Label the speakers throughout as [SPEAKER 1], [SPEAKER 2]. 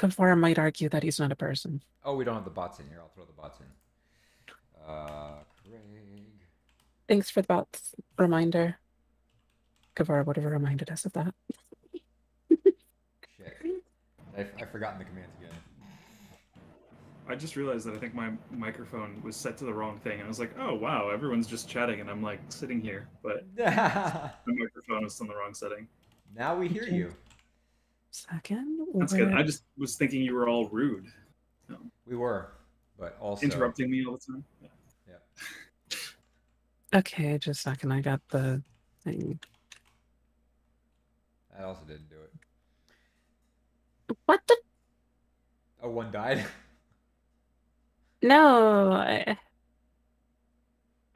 [SPEAKER 1] Kavara might argue that he's not a person.
[SPEAKER 2] Oh, we don't have the bots in here. I'll throw the bots in. Uh, Craig.
[SPEAKER 1] Thanks for the bots reminder. Kavara would have reminded us of that.
[SPEAKER 2] Shit. I've, I've forgotten the commands again.
[SPEAKER 3] I just realized that I think my microphone was set to the wrong thing. And I was like, oh, wow, everyone's just chatting. And I'm like sitting here, but the microphone was on the wrong setting.
[SPEAKER 2] now we hear you.
[SPEAKER 1] Second,
[SPEAKER 3] That's good. I just was thinking you were all rude,
[SPEAKER 2] We were, but also
[SPEAKER 3] interrupting me all the time. Yeah.
[SPEAKER 1] okay, just a second. I got the thing.
[SPEAKER 2] I also didn't do it.
[SPEAKER 1] What the?
[SPEAKER 2] Oh, one died.
[SPEAKER 1] No, I,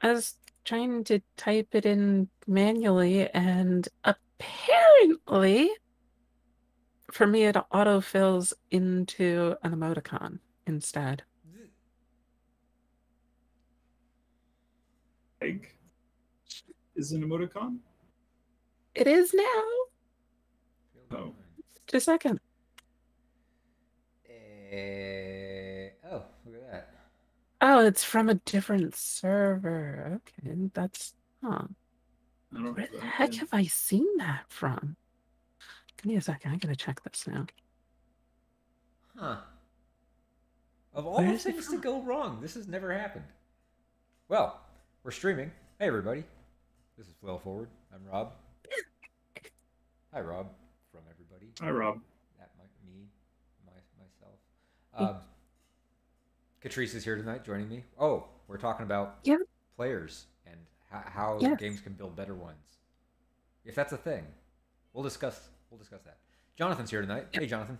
[SPEAKER 1] I was trying to type it in manually, and apparently, for me, it autofills into an emoticon instead.
[SPEAKER 3] Egg is an emoticon.
[SPEAKER 1] It is now.
[SPEAKER 3] Oh.
[SPEAKER 1] Just a second.
[SPEAKER 2] Eh, oh, look at that.
[SPEAKER 1] Oh, it's from a different server. Okay, that's huh.
[SPEAKER 3] I
[SPEAKER 1] Where the heck have I seen that from? Give me a second. I gotta check this now.
[SPEAKER 2] Huh. Of all
[SPEAKER 1] Where
[SPEAKER 2] the things to go wrong, this has never happened. Well, we're streaming. Hey, everybody. This is Flail Forward. I'm Rob. Hi, Rob. From everybody.
[SPEAKER 3] Hi, Rob.
[SPEAKER 2] That might me, my, myself. Um, Catrice is here tonight, joining me. Oh, we're talking about
[SPEAKER 1] Yeah.
[SPEAKER 2] players and how, how
[SPEAKER 1] Yes.
[SPEAKER 2] games can build better ones. If that's a thing, we'll discuss. We'll discuss that. Jonathan's here tonight. Hey, Jonathan.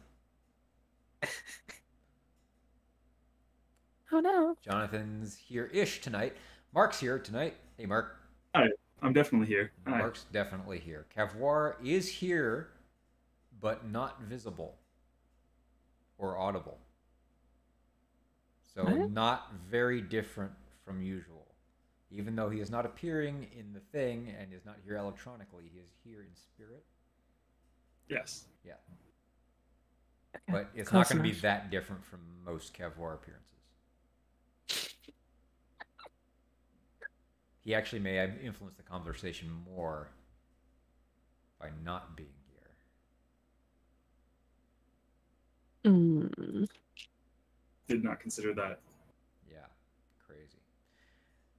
[SPEAKER 1] Oh no.
[SPEAKER 2] Jonathan's here-ish tonight. Mark's here tonight. Hey, Mark. Hi.
[SPEAKER 3] I'm definitely here. Hi.
[SPEAKER 2] Mark's definitely here. Cavoir is here, but not visible or audible. So
[SPEAKER 1] What?
[SPEAKER 2] not very different from usual. Even though he is not appearing in the thing and is not here electronically, he is here in spirit.
[SPEAKER 3] Yes.
[SPEAKER 1] Okay,
[SPEAKER 2] But it's
[SPEAKER 1] close
[SPEAKER 2] not going to be that different from most Cavoir appearances. He actually may have influenced the conversation more by not being here.
[SPEAKER 1] Mm,
[SPEAKER 3] Did not consider that.
[SPEAKER 2] Yeah, crazy.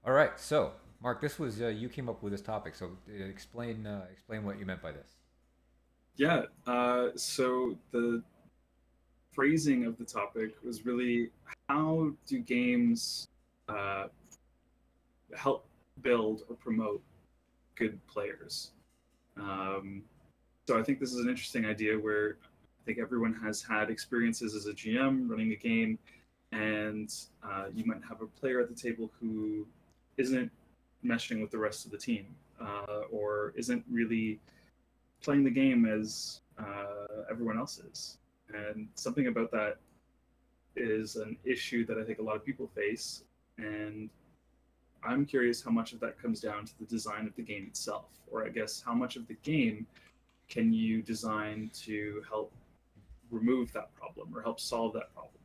[SPEAKER 2] All right, so Mark, this was uh, you came up with this topic, so uh, explain uh, explain what you meant by this.
[SPEAKER 3] Yeah. Uh, so the phrasing of the topic was really how do games uh, help build or promote good players? Um, so I think this is an interesting idea where I think everyone has had experiences as a GM running a game, and uh, you might have a player at the table who isn't meshing with the rest of the team uh, or isn't really playing the game as uh, everyone else is. And something about that is an issue that I think a lot of people face. And I'm curious how much of that comes down to the design of the game itself, or I guess how much of the game can you design to help remove that problem or help solve that problem.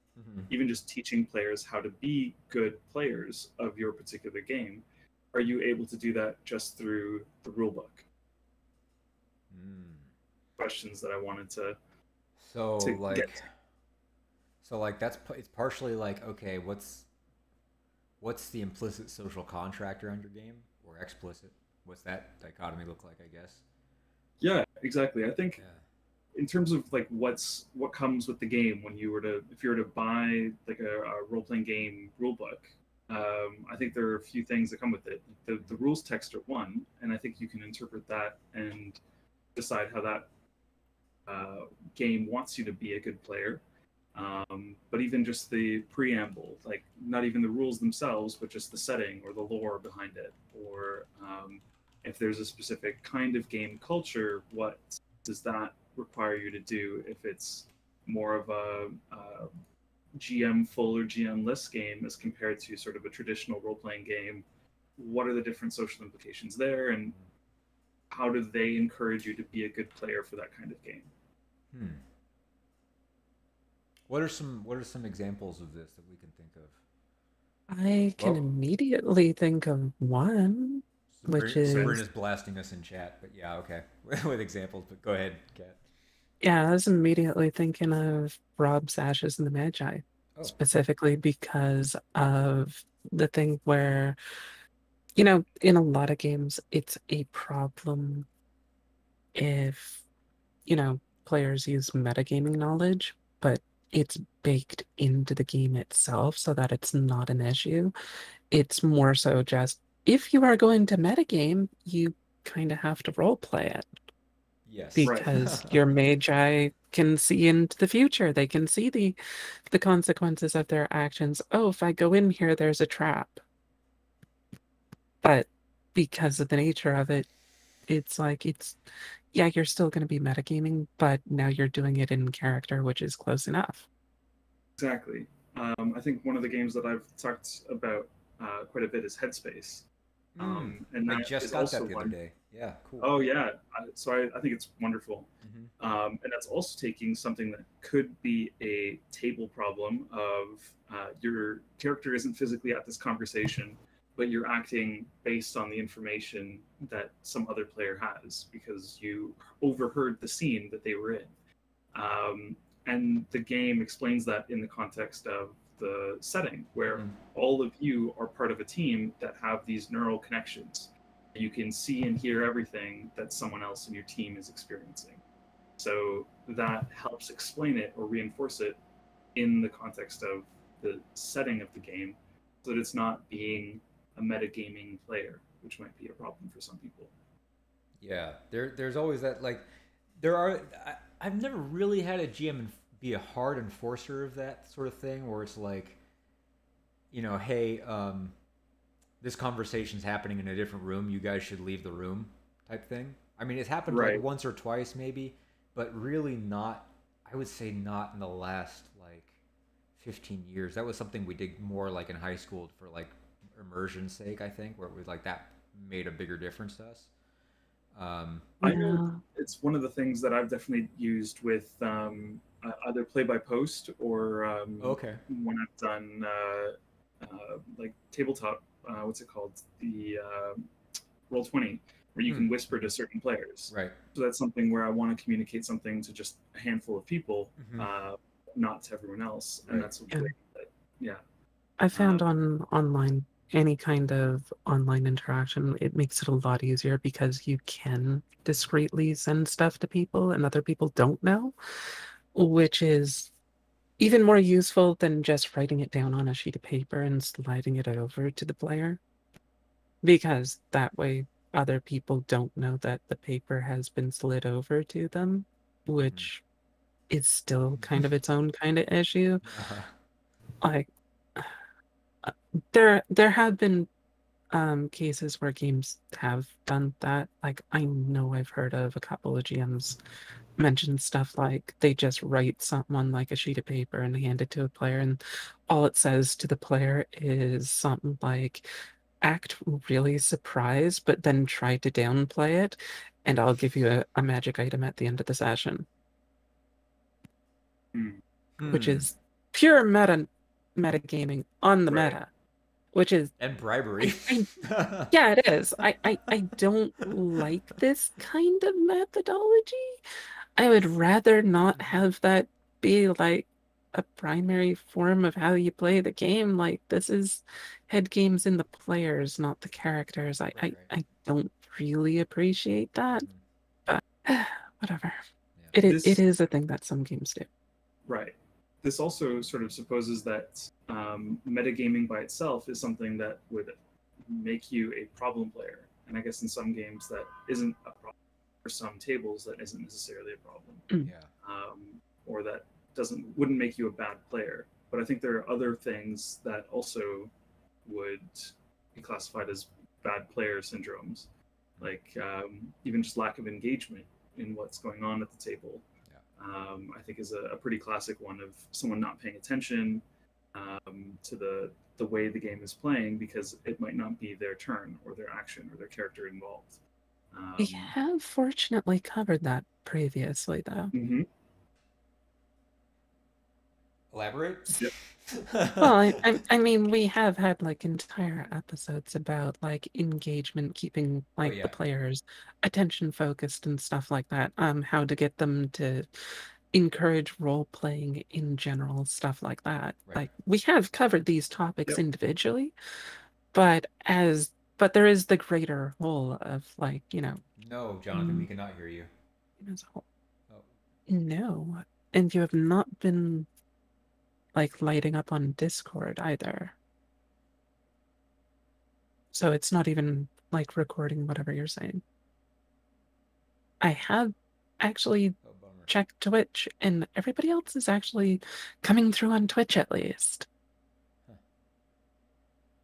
[SPEAKER 3] Even just teaching players how to be good players of your particular game, are you able to do that just through the rulebook?
[SPEAKER 2] Mm.
[SPEAKER 3] Questions that I wanted to
[SPEAKER 2] So
[SPEAKER 3] to
[SPEAKER 2] like,
[SPEAKER 3] get.
[SPEAKER 2] so like that's it's partially like okay, what's what's the implicit social contract around your game or explicit? What's that dichotomy look like? I guess.
[SPEAKER 3] Yeah, exactly. I think
[SPEAKER 2] Yeah.
[SPEAKER 3] in terms of like what's what comes with the game when you were to if you were to buy like a, a role playing game rule book, um, I think there are a few things that come with it. The the rules text are one, and I think you can interpret that and decide how that uh, game wants you to be a good player. Um, but even just the preamble, like not even the rules themselves, but just the setting or the lore behind it, or um, if there's a specific kind of game culture, what does that require you to do if it's more of a, uh GM full or GM less game as compared to sort of a traditional role playing game? What are the different social implications there, and how do they encourage you to be a good player for that kind of game?
[SPEAKER 2] Hmm. What are some What are some examples of this that we can think of?
[SPEAKER 1] I can
[SPEAKER 2] Well-
[SPEAKER 1] immediately think of one. Which
[SPEAKER 2] Sabrina-
[SPEAKER 1] is-
[SPEAKER 2] Sabrina's blasting us in chat, but yeah, okay, with examples. But go ahead, Kat.
[SPEAKER 1] Yeah, I was immediately thinking of Rob's Ashes and the Magi,
[SPEAKER 2] Oh,
[SPEAKER 1] specifically because of the thing where, you know, in a lot of games, it's a problem if, you know, players use metagaming knowledge, but it's baked into the game itself so that it's not an issue. It's more so just if you are going to metagame, you kind of have to role play it
[SPEAKER 2] yes.
[SPEAKER 3] Right.
[SPEAKER 1] because your magi can see into the future. They can see the the consequences of their actions. Oh, if I go in here, there's a trap. But because of the nature of it, it's like it's yeah, you're still going to be metagaming, but now you're doing it in character, which is close enough.
[SPEAKER 3] Exactly. Um, I think one of the games that I've talked about uh, quite a bit is Headspace.
[SPEAKER 2] Mm,
[SPEAKER 3] Um, and
[SPEAKER 2] I just
[SPEAKER 3] is
[SPEAKER 2] got
[SPEAKER 3] also
[SPEAKER 2] that the other
[SPEAKER 3] one.
[SPEAKER 2] day. Yeah, cool.
[SPEAKER 3] Oh yeah, so I, I think it's wonderful.
[SPEAKER 2] Mhm.
[SPEAKER 3] Um, and that's also taking something that could be a table problem of uh, your character isn't physically at this conversation, but you're acting based on the information that some other player has because you overheard the scene that they were in. Um, and the game explains that in the context of the setting where
[SPEAKER 2] Mhm.
[SPEAKER 3] all of you are part of a team that have these neural connections. You can see and hear everything that someone else in your team is experiencing. So that helps explain it or reinforce it in the context of the setting of the game so that it's not being a metagaming player, which might be a problem for some people.
[SPEAKER 2] Yeah, there there's always that like there are I, I've never really had a GM be a hard enforcer of that sort of thing where it's like you know, hey, um this conversation's happening in a different room, you guys should leave the room type thing. I mean, it's happened
[SPEAKER 3] Right.
[SPEAKER 2] like once or twice maybe, but really not I would say not in the last like 15 years. That was something we did more like in high school for like immersion's sake, I think, where it was like that made a bigger difference to us. Um,
[SPEAKER 3] I know it's one of the things that I've definitely used with um, uh, either play by post or um,
[SPEAKER 2] okay.
[SPEAKER 3] when I've done uh, uh, like tabletop, uh, what's it called? The uh, roll twenty, where you can whisper to certain players.
[SPEAKER 2] Right.
[SPEAKER 3] So that's something where I want to communicate something to just a handful of people,
[SPEAKER 2] Mhm.
[SPEAKER 3] uh, not to everyone else, and
[SPEAKER 2] Right.
[SPEAKER 3] that's a
[SPEAKER 1] Yeah.
[SPEAKER 3] that, yeah,
[SPEAKER 1] I found
[SPEAKER 3] Um,
[SPEAKER 1] on online any kind of online interaction, it makes it a lot easier because you can discreetly send stuff to people and other people don't know, which is even more useful than just writing it down on a sheet of paper and sliding it over to the player. Because that way other people don't know that the paper has been slid over to them, which is still kind of its own kind of issue
[SPEAKER 2] Uh-huh.
[SPEAKER 1] like there there have been um cases where games have done that like i know i've heard of a couple of gms mention stuff like they just write something on like a sheet of paper and hand it to a player and all it says to the player is something like act really surprised but then try to downplay it and i'll give you a, a magic item at the end of the session which
[SPEAKER 2] Hmm.
[SPEAKER 1] is pure meta metagaming on the
[SPEAKER 3] Right.
[SPEAKER 1] meta which is
[SPEAKER 2] and bribery.
[SPEAKER 1] I- yeah it is I, I i don't like this kind of methodology i would rather not have that be like a primary form of how you play the game like this is head games in the players not the characters i
[SPEAKER 2] Right,
[SPEAKER 1] I, I don't really appreciate that
[SPEAKER 2] Mhm.
[SPEAKER 1] but whatever
[SPEAKER 2] Yeah.
[SPEAKER 1] it is
[SPEAKER 3] This-
[SPEAKER 1] it is a thing that some games do
[SPEAKER 3] right. This also sort of supposes that um, metagaming by itself is something that would make you a problem player, and I guess in some games that isn't a problem. For some tables, that isn't necessarily a problem.
[SPEAKER 2] Yeah.
[SPEAKER 3] um, or that doesn't wouldn't make you a bad player. But I think there are other things that also would be classified as bad player syndromes, like um, even just lack of engagement in what's going on at the table. Um, I think is a, a pretty classic one of someone not paying attention um, to the the way the game is playing because it might not be their turn or their action or their character involved. Um,
[SPEAKER 1] we have fortunately covered that previously though
[SPEAKER 3] mhm.
[SPEAKER 2] Elaborate.
[SPEAKER 3] Yep.
[SPEAKER 1] Well, I, I, I mean, we have had like entire episodes about like engagement, keeping like
[SPEAKER 2] yeah.
[SPEAKER 1] the players attention focused and stuff like that. Um, how to get them to encourage role playing in general, stuff like that.
[SPEAKER 2] Right.
[SPEAKER 1] Like we have covered these topics
[SPEAKER 3] Yep.
[SPEAKER 1] individually, but as but there is the greater whole of like you know
[SPEAKER 2] no, Jonathan, we
[SPEAKER 1] Mm.
[SPEAKER 2] cannot hear you.
[SPEAKER 1] as a whole.
[SPEAKER 2] Oh.
[SPEAKER 1] No, and you have not been like lighting up on Discord either. So it's not even like recording whatever you're saying. I have actually
[SPEAKER 2] Oh,
[SPEAKER 1] checked Twitch, and everybody else is actually coming through on Twitch at least.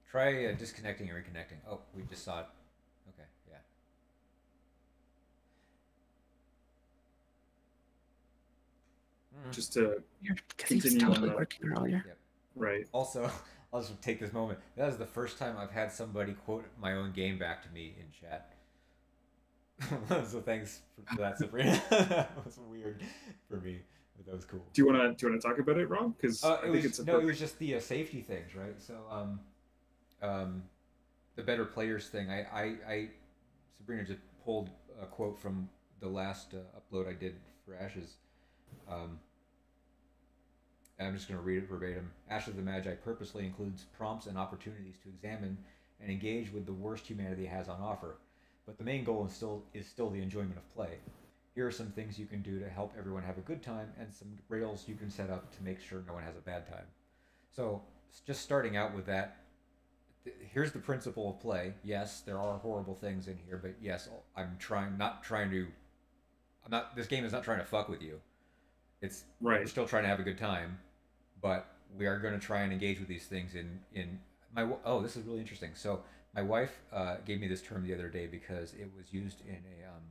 [SPEAKER 2] Try uh, disconnecting and reconnecting. Oh, we just saw it. Okay, yeah. Mhm.
[SPEAKER 3] Just to
[SPEAKER 1] Because he's
[SPEAKER 3] Continue on
[SPEAKER 1] totally
[SPEAKER 3] that.
[SPEAKER 1] working earlier.
[SPEAKER 3] right.
[SPEAKER 2] Also, I'll just take this moment. That is the first time I've had somebody quote my own game back to me in chat. so thanks for that, Sabrina. that was weird for me, but that was cool.
[SPEAKER 3] Do you wanna do you wanna talk about it, Rob? Because
[SPEAKER 2] Uh,
[SPEAKER 3] I
[SPEAKER 2] it
[SPEAKER 3] think
[SPEAKER 2] was,
[SPEAKER 3] it's a
[SPEAKER 2] no, it was just the uh, safety things, right? So, um, um, the better players thing. I, I, I, Sabrina just pulled a quote from the last uh, upload I did for Ashes. Um, and I'm just going to read it verbatim. Ashes of the Magi purposely includes prompts and opportunities to examine and engage with the worst humanity has on offer. But the main goal is still is still the enjoyment of play. Here are some things you can do to help everyone have a good time, and some rails you can set up to make sure no one has a bad time. So, just starting out with that, th- here's the principle of play. Yes, there are horrible things in here, but yes, I'm trying not trying to. I'm not. This game is not trying to fuck with you. It's
[SPEAKER 3] right.
[SPEAKER 2] we're still trying to have a good time, but we are going to try and engage with these things in in my. Oh, this is really interesting. So my wife uh, gave me this term the other day because it was used in a um,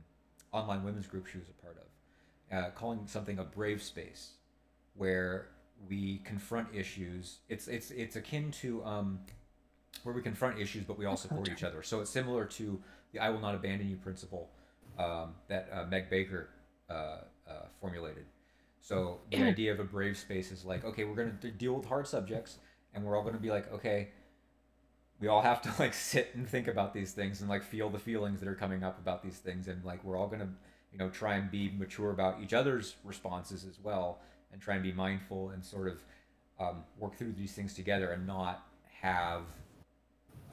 [SPEAKER 2] online women's group she was a part of, uh, calling something a brave space, where we confront issues. It's it's it's akin to um, where we confront issues, but we all support each other. So it's similar to the "I will not abandon you" principle um, that uh, Meguey Baker uh, uh, formulated. So the idea of a brave space is like, okay, we're going to deal with hard subjects, and we're all going to be like, okay, we all have to like sit and think about these things and like feel the feelings that are coming up about these things, and like we're all going to, you know, try and be mature about each other's responses as well, and try and be mindful and sort of um, work through these things together and not have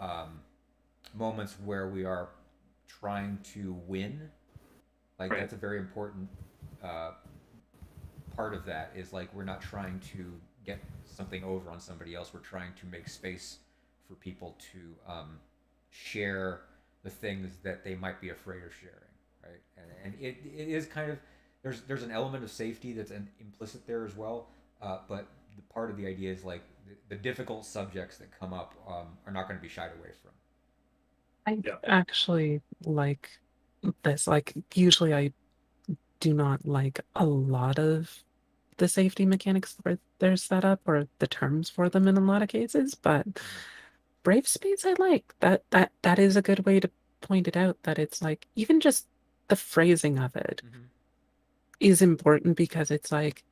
[SPEAKER 2] um, moments where we are trying to win. Like
[SPEAKER 3] Right.
[SPEAKER 2] that's a very important uh, part of that is like we're not trying to get something over on somebody else. We're trying to make space for people to um, share the things that they might be afraid of sharing, right? And, and it, it is kind of there's there's an element of safety that's an implicit there as well. Uh, but the part of the idea is like the, the difficult subjects that come up um, are not going to be shied away from.
[SPEAKER 1] I
[SPEAKER 3] Yeah.
[SPEAKER 1] actually like this. Like, usually I do not like a lot of the safety mechanics where their setup or the terms for them in a lot of cases, but Brave Space I like. That that that is a good way to point it out that it's like even just the phrasing of it mm-hmm. is important because it's like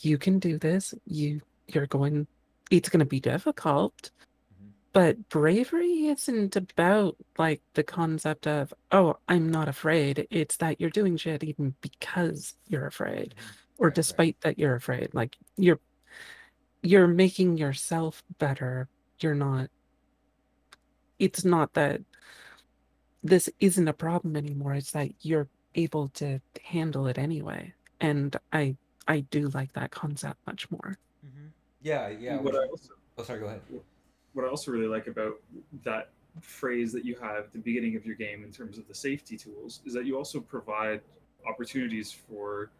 [SPEAKER 1] you can do this, you you're going it's going to be difficult. But bravery isn't about like the concept of oh i'm not afraid it's that you're doing shit even because you're afraid or
[SPEAKER 2] Right, right.
[SPEAKER 1] despite that you're afraid like you're you're making yourself better you're not it's not that this isn't a problem anymore it's that you're able to handle it anyway and i i do like that concept much more
[SPEAKER 2] Mm-hmm. Yeah, yeah.
[SPEAKER 3] what I also
[SPEAKER 2] oh, sorry. Go ahead.
[SPEAKER 3] What I also really like about that phrase that you have at the beginning of your game in terms of the safety tools is that you also provide opportunities for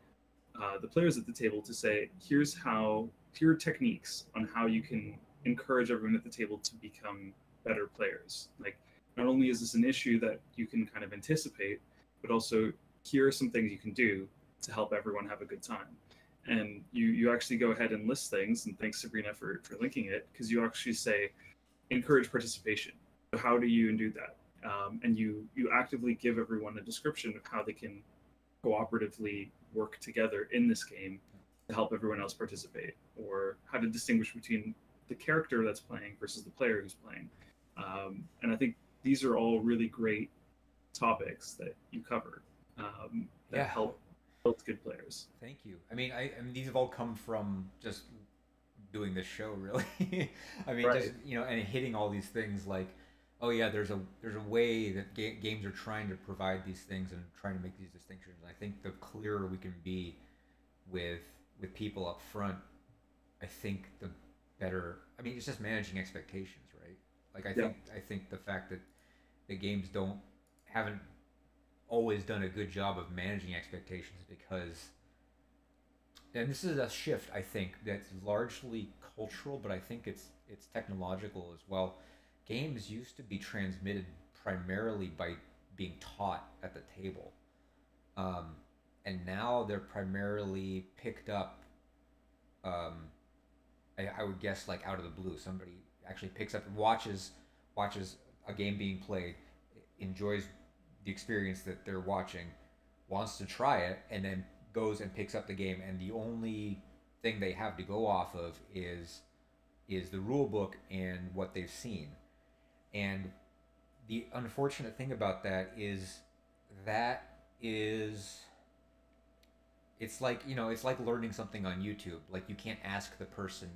[SPEAKER 3] uh, the players at the table to say, here's how, here are techniques on how you can encourage everyone at the table to become better players. Like, not only is this an issue that you can kind of anticipate, but also here are some things you can do to help everyone have a good time and you you actually go ahead and list things and thanks sabrina for for linking it because you actually say encourage participation so how do you do that um, and you you actively give everyone a description of how they can cooperatively work together in this game to help everyone else participate, or how to distinguish between the character that's playing versus the player who's playing. Um, and I think these are all really great topics that you covered um, that
[SPEAKER 2] Yeah.
[SPEAKER 3] help build good players.
[SPEAKER 2] Thank you. I mean, I, I mean, these have all come from just doing this show, really. I mean, just you know, and hitting all these things like, oh yeah, there's a there's a way that ga- games are trying to provide these things and trying to make these distinctions. And I think the clearer we can be with with people up front, I think the better. I mean, it's just managing expectations, right? Like I
[SPEAKER 3] Yeah.
[SPEAKER 2] think I think the fact that the games don't haven't always done a good job of managing expectations because and this is a shift I think that's largely cultural, but I think it's it's technological as well. Games used to be transmitted primarily by being taught at the table, um, and now they're primarily picked up. Um, I, I would guess like out of the blue, somebody actually picks up and watches watches a game being played, enjoys the experience that they're watching, wants to try it, and then goes and picks up the game, and the only thing they have to go off of is is the rule book and what they've seen. And the unfortunate thing about that is that is it's like you know it's like learning something on youtube like you can't ask the person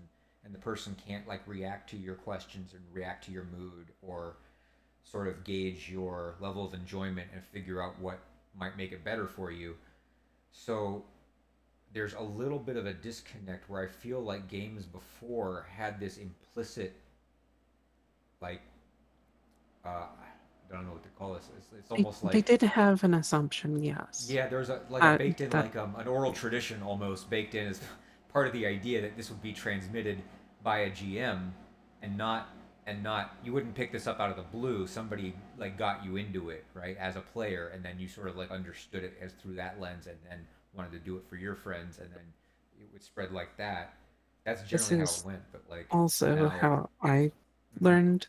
[SPEAKER 2] and the person can't like react to your questions and react to your mood or sort of gauge your level of enjoyment and figure out what might make it better for you so there's a little bit of a disconnect where i feel like games before had this implicit like uh i don't know what to call this it's, it's
[SPEAKER 1] They,
[SPEAKER 2] almost like
[SPEAKER 1] they did have an assumption, yes.
[SPEAKER 2] yeah, there's a like
[SPEAKER 1] Uh,
[SPEAKER 2] a baked in
[SPEAKER 1] that-
[SPEAKER 2] like um, an oral tradition almost baked in as part of the idea that this would be transmitted by a GM and not and not you wouldn't pick this up out of the blue. Somebody like got you into it, right, as a player, and then you sort of like understood it as through that lens and then wanted to do it for your friends and then it would spread like that. That's generally how it went, but like
[SPEAKER 1] Also,
[SPEAKER 2] now-
[SPEAKER 1] how I mm-hmm. learned,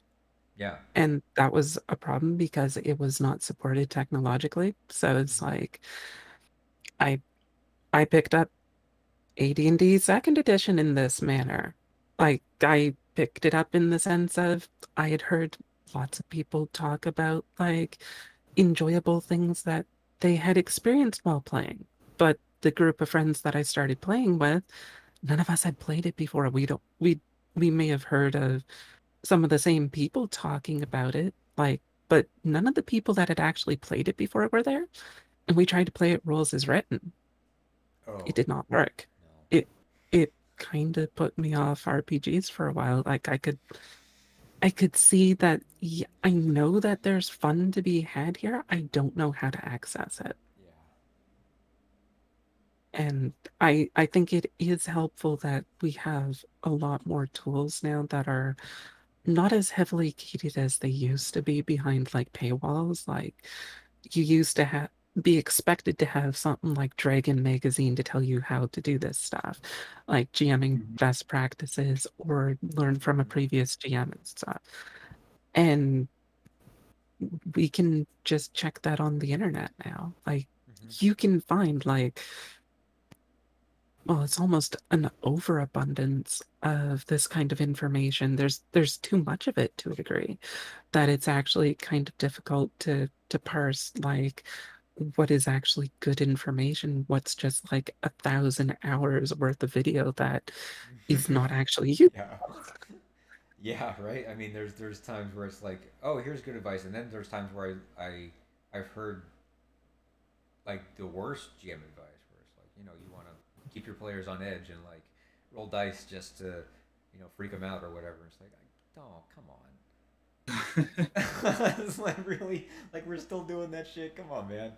[SPEAKER 2] yeah.
[SPEAKER 1] and that was a problem because it was not supported technologically. So it's mm-hmm. like, I, I picked up AD&D Second Edition in this manner. Like I picked it up in the sense of I had heard lots of people talk about like enjoyable things that they had experienced while playing. But the group of friends that I started playing with, none of us had played it before. We don't we we may have heard of some of the same people talking about it, like but none of the people that had actually played it before were there. And we tried to play it rules as written.
[SPEAKER 2] Oh,
[SPEAKER 1] It did not work kind of put me off RPGs for a while. Like I could I could see that I know that there's fun to be had here. I don't know how to access it.
[SPEAKER 2] Yeah.
[SPEAKER 1] And I I think it is helpful that we have a lot more tools now that are not as heavily gated as they used to be behind like paywalls. Like you used to have be expected to have something like Dragon Magazine to tell you how to do this stuff, like GMing
[SPEAKER 3] Mhm.
[SPEAKER 1] best practices or learn from a previous GM and stuff. And we can just check that on the internet now. Like
[SPEAKER 2] Mhm.
[SPEAKER 1] you can find like well it's almost an overabundance of this kind of information there's there's too much of it to a degree that it's actually kind of difficult to to parse like what is actually good information what's just like a thousand hours worth of video that is not actually you
[SPEAKER 2] Yeah. Yeah, right. I mean, there's there's times where it's like, oh, here's good advice, and then there's times where I, I I've heard like the worst GM advice, where it's like, you know, you want to keep your players on edge and like roll dice just to, you know, freak them out or whatever. It's like, oh, come on. It's like really like we're still doing that shit. Come on, man.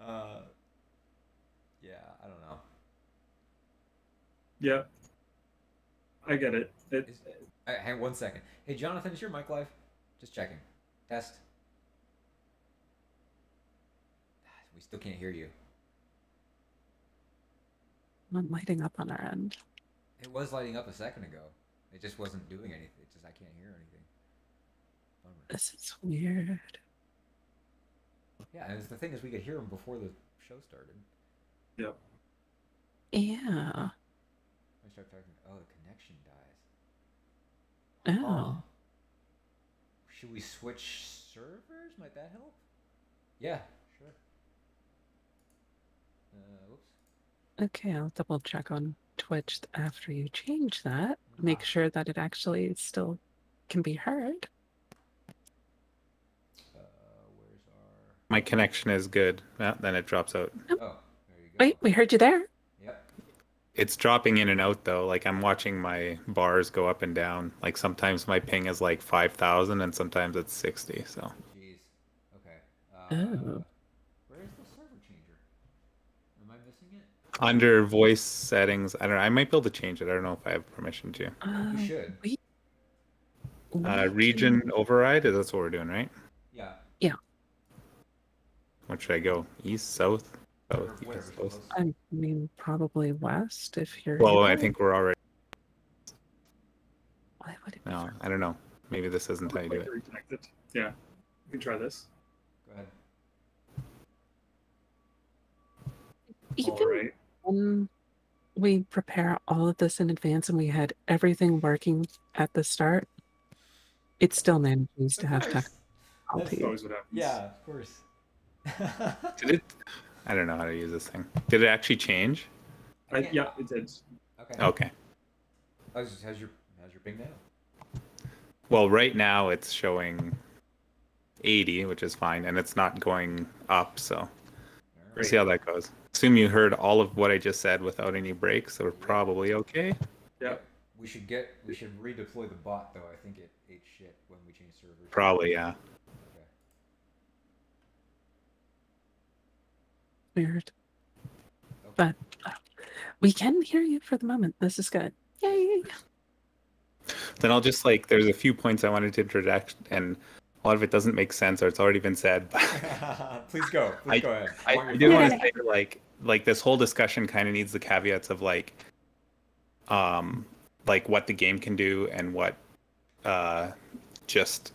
[SPEAKER 2] Uh, yeah, I don't know.
[SPEAKER 3] yeah, I get it. it
[SPEAKER 2] Is, uh, hang one second. Hey, Jonathan, is your mic live? Just checking. Test. We still can't hear you.
[SPEAKER 1] not lighting up on our end
[SPEAKER 2] It was lighting up a second ago. It just wasn't doing anything. It just I can't hear anything. Bummer.
[SPEAKER 1] this is weird
[SPEAKER 2] Yeah, and the thing is, we could hear him before the show started.
[SPEAKER 3] Yep.
[SPEAKER 1] yeah
[SPEAKER 2] I start talking. Oh, the connection dies.
[SPEAKER 1] Oh.
[SPEAKER 2] Huh. Should we switch servers? Might that help? Yeah, sure. Uh, whoops.
[SPEAKER 1] Okay, I'll double check on Twitch after you change that. Make
[SPEAKER 2] Ah.
[SPEAKER 1] sure that it actually still can be heard.
[SPEAKER 2] Uh, where's our?
[SPEAKER 4] My connection is good. Yeah, then it drops out.
[SPEAKER 2] Oh, there you go.
[SPEAKER 1] Wait, we heard you there.
[SPEAKER 2] Yep.
[SPEAKER 4] It's dropping in and out though. Like I'm watching my bars go up and down. Like sometimes my ping is like 5,000 and sometimes it's 60. So
[SPEAKER 2] Jeez. Okay. Uh,
[SPEAKER 1] Oh.
[SPEAKER 2] Where's the server changer? Am I missing it?
[SPEAKER 4] under voice settings, I don't know. I might be able to change it. I don't know if I have permission to.
[SPEAKER 1] Uh,
[SPEAKER 2] You should.
[SPEAKER 4] Uh, region override. That's what we're doing, right?
[SPEAKER 2] Yeah.
[SPEAKER 4] What should I go? East, south, south,
[SPEAKER 2] whatever's
[SPEAKER 4] east, south.
[SPEAKER 1] I mean, probably west if you're.
[SPEAKER 4] Well, I think we're already.
[SPEAKER 1] Why would it be
[SPEAKER 4] No, I don't know. Maybe this isn't how you do it.
[SPEAKER 3] Reconnected. Yeah, you can try this.
[SPEAKER 2] Go ahead.
[SPEAKER 1] even
[SPEAKER 3] All right.
[SPEAKER 1] when we prepare all of this in advance and we had everything working at the start, it still manages to have
[SPEAKER 2] course.
[SPEAKER 3] That's always what happens.
[SPEAKER 2] Yeah, of course.
[SPEAKER 4] Did it? I don't know how to use this thing. Did it actually change?
[SPEAKER 3] I,
[SPEAKER 2] can't-
[SPEAKER 3] yeah, it did.
[SPEAKER 2] Okay.
[SPEAKER 4] Okay.
[SPEAKER 2] Oh, how's, how's your how's your ping now?
[SPEAKER 4] Well, right now it's showing 80, which is fine, and it's not going up. So we'll see how that goes. Assume you heard all of what I just said without any breaks, so we're probably okay.
[SPEAKER 3] Yeah.
[SPEAKER 2] We should get we should redeploy the bot though. I think it ate shit when we changed servers.
[SPEAKER 4] Probably, yeah.
[SPEAKER 1] Weird.
[SPEAKER 2] Okay.
[SPEAKER 1] But uh, we can hear you for the moment. This is good. Yay!
[SPEAKER 4] Then I'll just like, there's a few points I wanted to interject, and a lot of it doesn't make sense or it's already been said. But
[SPEAKER 2] Please go. Please
[SPEAKER 4] I-
[SPEAKER 2] go ahead.
[SPEAKER 4] I,
[SPEAKER 2] want
[SPEAKER 4] I
[SPEAKER 2] your
[SPEAKER 4] do want to say like like this whole discussion kind of needs the caveats of like um like what the game can do and what uh just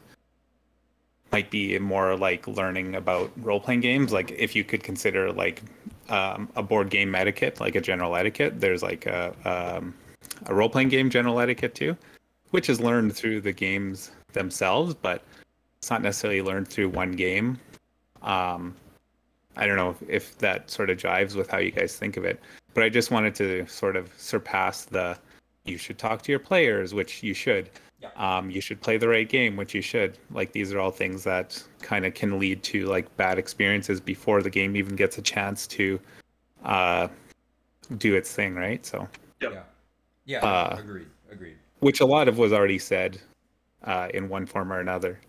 [SPEAKER 4] might be more like learning about role playing games like if you could consider like um, a board game etiquette like a general etiquette there's like a um, a role playing game general etiquette too which is learned through the games themselves but it's not necessarily learned through one game um I don't know if, if that sort of jives with how you guys think of it, but I just wanted to sort of surpass the you should talk to your players, which you should.
[SPEAKER 2] Yeah.
[SPEAKER 4] Um, you should play the right game, which you should. Like these are all things that kind of can lead to like bad experiences before the game even gets a chance to uh, do its thing, right? So,
[SPEAKER 2] Yeah. Yeah.
[SPEAKER 4] Uh,
[SPEAKER 2] agreed. Agreed.
[SPEAKER 4] which a lot of was already said uh, in one form or another.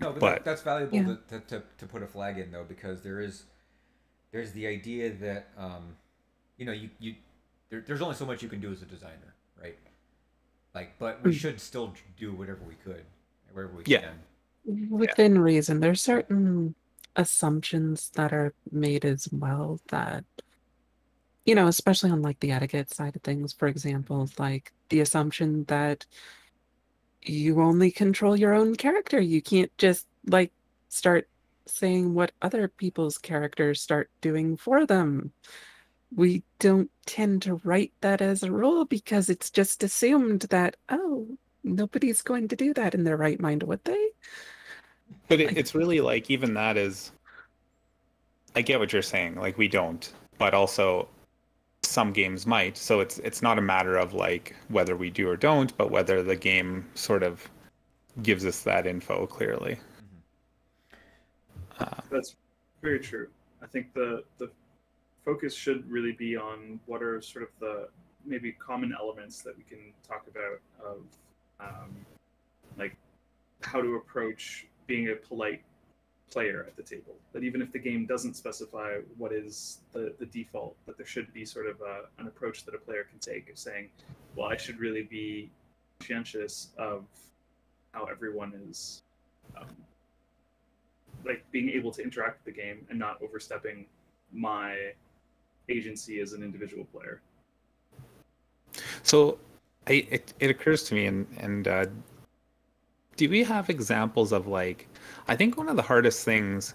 [SPEAKER 2] No, but,
[SPEAKER 4] but-
[SPEAKER 2] that, that's valuable
[SPEAKER 1] Yeah.
[SPEAKER 2] to, to, to, to put a flag in though, because there is there's the idea that um, you know you you there, there's only so much you can do as a designer, right? Like, but we
[SPEAKER 1] Mm.
[SPEAKER 2] should still do whatever we could, wherever we
[SPEAKER 4] Yeah.
[SPEAKER 2] can.
[SPEAKER 1] Within reason, there's certain assumptions that are made as well that you know, especially on like the etiquette side of things, for example, like the assumption that you only control your own character. You can't just like start saying what other people's characters start doing for them. We don't tend to write that as a rule because it's just assumed that, oh, nobody's going to do that in their right mind, would they?
[SPEAKER 4] But it, it's really like even that is. I get what you're saying. Like we don't, but also some games might. So it's it's not a matter of like whether we do or don't, but whether the game sort of gives us that info clearly. Uh,
[SPEAKER 3] That's very true. I think the the focus should really be on what are sort of the maybe common elements that we can talk about of um, like how to approach being a polite player at the table. That even if the game doesn't specify what is the, the default, that there should be sort of a, an approach that a player can take of saying, well, I should really be conscientious of how everyone is um, like being able to interact with the game and not overstepping my agency as an individual player.
[SPEAKER 4] So, I, it it occurs to me, and and uh, do we have examples of like? I think one of the hardest things,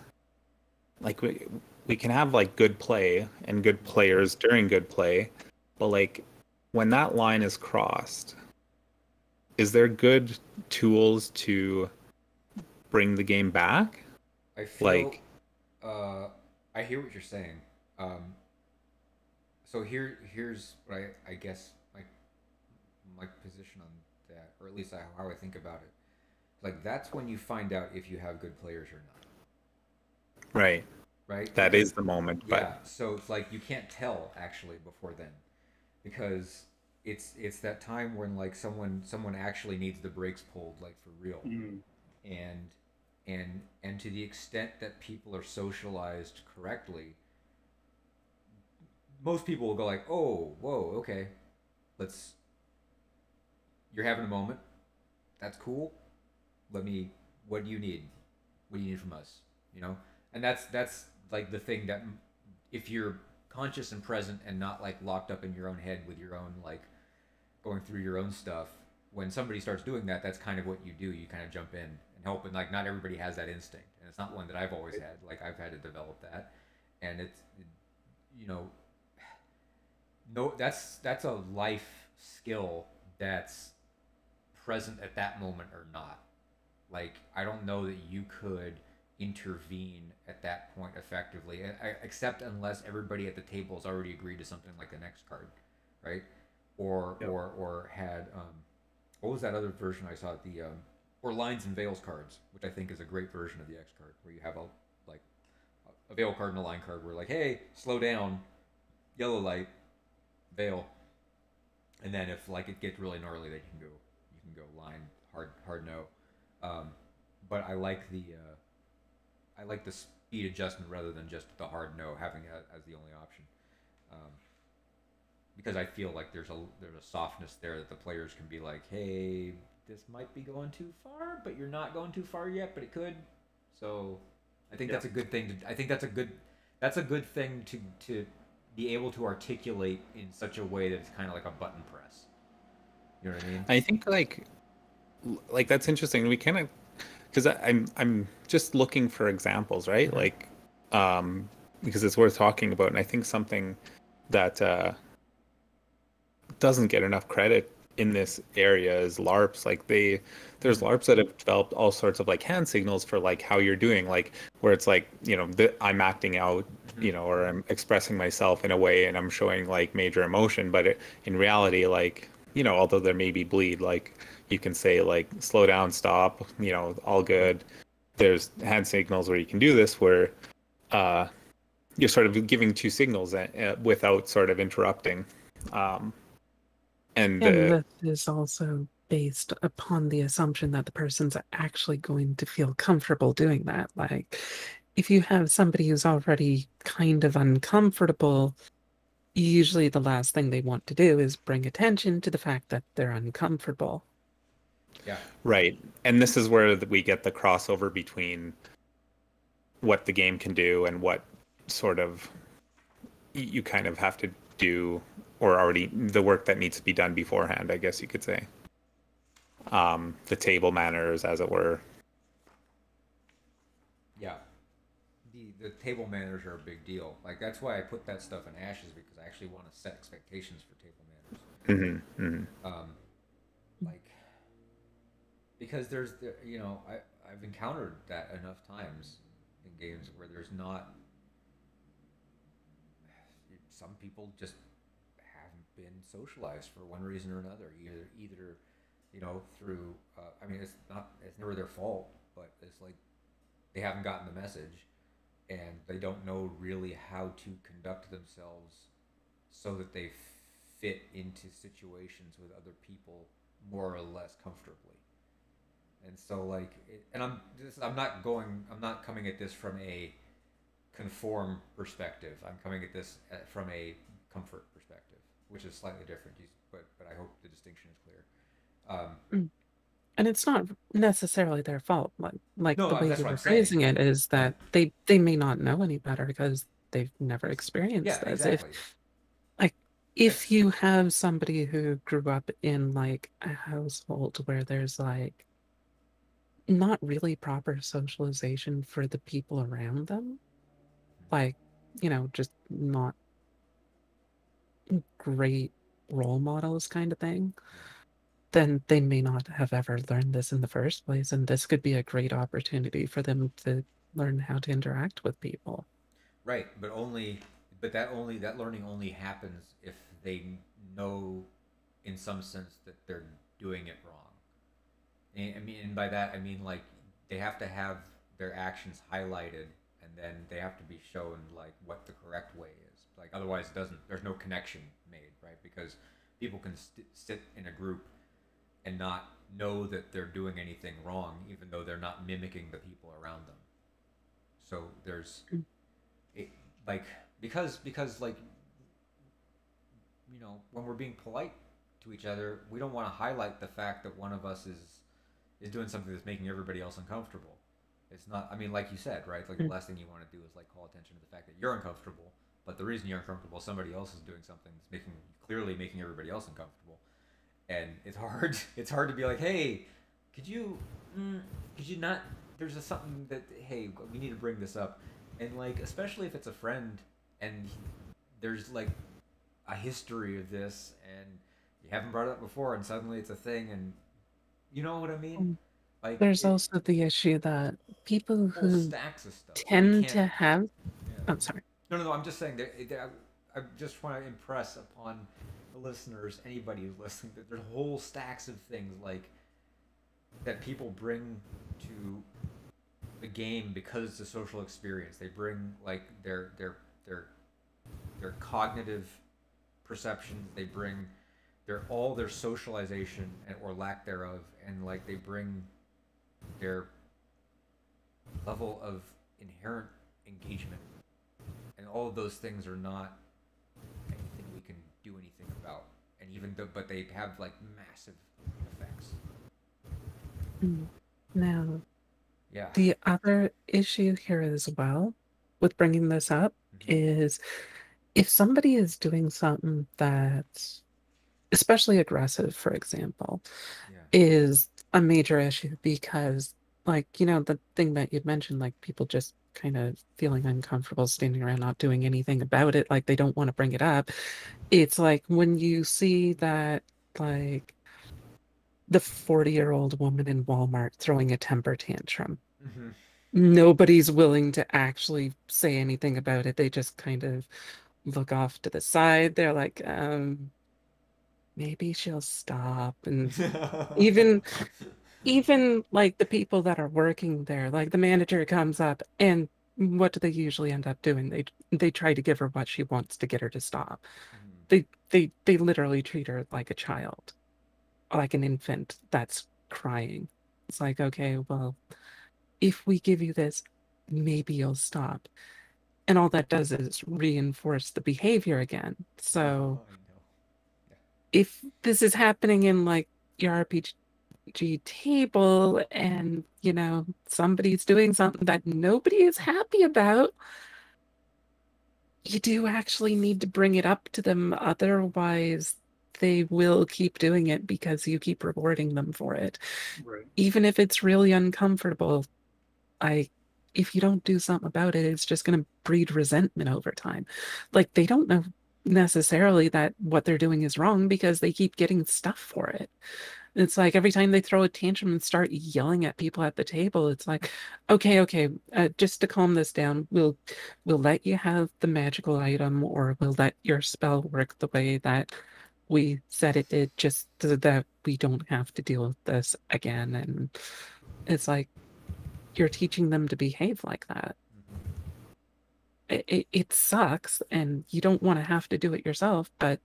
[SPEAKER 4] like we we can have like good play and good players during good play, but like when that line is crossed, is there good tools to bring the game back?
[SPEAKER 2] I feel
[SPEAKER 4] Like-
[SPEAKER 2] uh, I hear what you're saying. Um, so here, here's what I, I guess my my position on that, or at least I, how I think about it. Like that's when you find out if you have good players or not,
[SPEAKER 4] Right.
[SPEAKER 2] right?
[SPEAKER 4] That is the moment, but
[SPEAKER 2] yeah. So it's like you can't tell actually before then, because it's it's that time when like someone someone actually needs the brakes pulled like for real
[SPEAKER 3] Mm.
[SPEAKER 2] and and and to the extent that people are socialized correctly most people will go like oh whoa okay. Let's you're having a moment. That's cool. Let me what do you need? What do you need from us? You know? And that's that's like the thing that if you're conscious and present and not like locked up in your own head with your own like going through your own stuff when somebody starts doing that that's kind of what you do. You kind of jump in and help and like not everybody has that instinct. And it's not one that i've always had. Like i've had to develop that. And it's you know no that's that's a life skill that's present at that moment or not. Like i don't know that you could intervene at that point effectively e- except unless everybody at the table has already agreed to something like the x card right? Or
[SPEAKER 3] Yep.
[SPEAKER 2] or or had um what was that other version i saw? The um or lines and veils cards which i think is a great version of the x card where you have a like a veil card and a line card where like hey slow down yellow light veil and then if like it gets really gnarly then you can go you can go line hard hard no um but i like the uh i like the speed adjustment rather than just the hard no having it as the only option um because I feel like there's a there's a softness there that the players can be like, hey, this might be going too far, but you're not going too far yet, but it could. So, I think that's a good thing. To, I think that's a good that's a good thing to to be able to articulate in such a way that it's kind of like a button press. You know what I mean?
[SPEAKER 4] I think like like that's interesting. We kind of because I'm I'm just looking for examples, right?
[SPEAKER 2] Mhm.
[SPEAKER 4] Like um because it's worth talking about, and I think something that uh doesn't get enough credit in this area is LARPs. Like they there's LARPs that have developed all sorts of like hand signals for like how you're doing, like where it's like you know th- I'm acting out, you know, or I'm expressing myself in a way, and I'm showing like major emotion, but it, in reality, like you know, although there may be bleed, like you can say like slow down, stop, you know, all good. There's hand signals where you can do this where uh, you're sort of giving two signals uh, without sort of interrupting. Um, and
[SPEAKER 1] And
[SPEAKER 4] uh,
[SPEAKER 1] this is also based upon the assumption that the person's actually going to feel comfortable doing that. Like, if you have somebody who's already kind of uncomfortable, usually the last thing they want to do is bring attention to the fact that they're uncomfortable.
[SPEAKER 2] Yeah.
[SPEAKER 4] Right. And this is where we get the crossover between what the game can do and what sort of you kind of have to do or already the work that needs to be done beforehand, I guess you could say. Um, the table manners, as it were.
[SPEAKER 2] Yeah. The table manners are a big deal. Like that's why I put that stuff in ashes because I actually want to set expectations for table manners.
[SPEAKER 4] hmm hmm
[SPEAKER 2] um, like because there's the, you know I I've encountered that enough times in games where there's not some people just haven't been socialized for one reason or another either either you know through uh, I mean it's not it's never their fault but it's like they haven't gotten the message and they don't know really how to conduct themselves so that they fit into situations with other people more or less comfortably. And so like and I'm I'm not going I'm not coming at this from a conform perspective. I'm coming at this from a comfort perspective, which is slightly different. But but I hope the distinction is clear. Um,
[SPEAKER 1] And it's not necessarily their fault. Like, like
[SPEAKER 2] No,
[SPEAKER 1] the way
[SPEAKER 2] that's
[SPEAKER 1] you
[SPEAKER 2] what
[SPEAKER 1] were
[SPEAKER 2] I'm saying.
[SPEAKER 1] phrasing it is that they they may not know any better because they've never experienced
[SPEAKER 2] yeah,
[SPEAKER 1] this.
[SPEAKER 2] exactly.
[SPEAKER 1] If if you have somebody who grew up in like a household where there's like not really proper socialization for the people around them like you know just not great role models kind of thing, then they may not have ever learned this in the first place. And this could be a great opportunity for them to learn how to interact with people.
[SPEAKER 2] Right, but only but that only that learning only happens if they know in some sense that they're doing it wrong. And, I mean and by that I mean like they have to have their actions highlighted and then they have to be shown like what the correct way is. Like otherwise it doesn't there's no connection made, right? Because people can st- sit in a group and not know that they're doing anything wrong even though they're not mimicking the people around them. So there's it, like because because like you know when we're being polite to each other, we don't want to highlight the fact that one of us is is doing something that's making everybody else uncomfortable. It's not. I mean, like you said, right? Like the
[SPEAKER 1] Mm.
[SPEAKER 2] last thing you want to do is like call attention to the fact that you're uncomfortable. But the reason you're uncomfortable, somebody else is doing something that's making clearly making everybody else uncomfortable. And it's hard. It's hard to be like, hey, could you, mm, could you not? There's a something that hey, we need to bring this up, and like especially if it's a friend and there's like a history of this and you haven't brought it up before and suddenly it's a thing and you know what I mean?
[SPEAKER 1] Mm.
[SPEAKER 2] Like
[SPEAKER 1] There's
[SPEAKER 2] it-
[SPEAKER 1] also the issue that people who
[SPEAKER 2] stacks of stuff.
[SPEAKER 1] Tend to have.
[SPEAKER 2] yeah.
[SPEAKER 1] I'm sorry.
[SPEAKER 2] No, no, no. I'm just saying that, that I, I just want to impress upon the listeners, anybody who's listening, that there's whole stacks of things like that people bring to the game because it's a social experience. They bring like their their their their cognitive perceptions. They bring their all their socialization and, or lack thereof, and like they bring their level of inherent engagement and all of those things are not even though but they have like massive effects
[SPEAKER 1] Mm. Now,
[SPEAKER 2] yeah
[SPEAKER 1] the other issue here as well with bringing this up
[SPEAKER 2] Mhm.
[SPEAKER 1] is if somebody is doing something that's especially aggressive, for example,
[SPEAKER 2] yeah
[SPEAKER 1] is a major issue because, like, you know, the thing that you'd mentioned, like people just kind of feeling uncomfortable standing around not doing anything about it, like they don't want to bring it up. It's like when you see that, like, the 40 year old woman in Walmart throwing a temper tantrum.
[SPEAKER 2] hmm
[SPEAKER 1] Nobody's willing to actually say anything about it. They just kind of look off to the side. They're like, um, maybe she'll stop. And Even- even like the people that are working there, like the manager comes up and what do they usually end up doing? They they try to give her what she wants to get her to stop.
[SPEAKER 2] Mhm.
[SPEAKER 1] They they they literally treat her like a child, like an infant that's crying. It's like, okay, well, if we give you this, maybe you'll stop. And all that does is reinforce the behavior again. So
[SPEAKER 2] Oh, I know.
[SPEAKER 1] if this is happening in like your RPG table and you know somebody's doing something that nobody is happy about you do actually need to bring it up to them. Otherwise they will keep doing it because you keep rewarding them for it.
[SPEAKER 3] Right.
[SPEAKER 1] even if it's really uncomfortable i if you don't do something about it it's just going to breed resentment over time. Like they don't know necessarily that what they're doing is wrong because they keep getting stuff for it it's like every time they throw a tantrum and start yelling at people at the table it's like okay okay uh, just to calm this down we'll we'll let you have the magical item or we'll let your spell work the way that we said it did just so that we don't have to deal with this again and it's like you're teaching them to behave like that
[SPEAKER 2] Mhm.
[SPEAKER 1] it, it, it sucks and you don't want to have to do it yourself but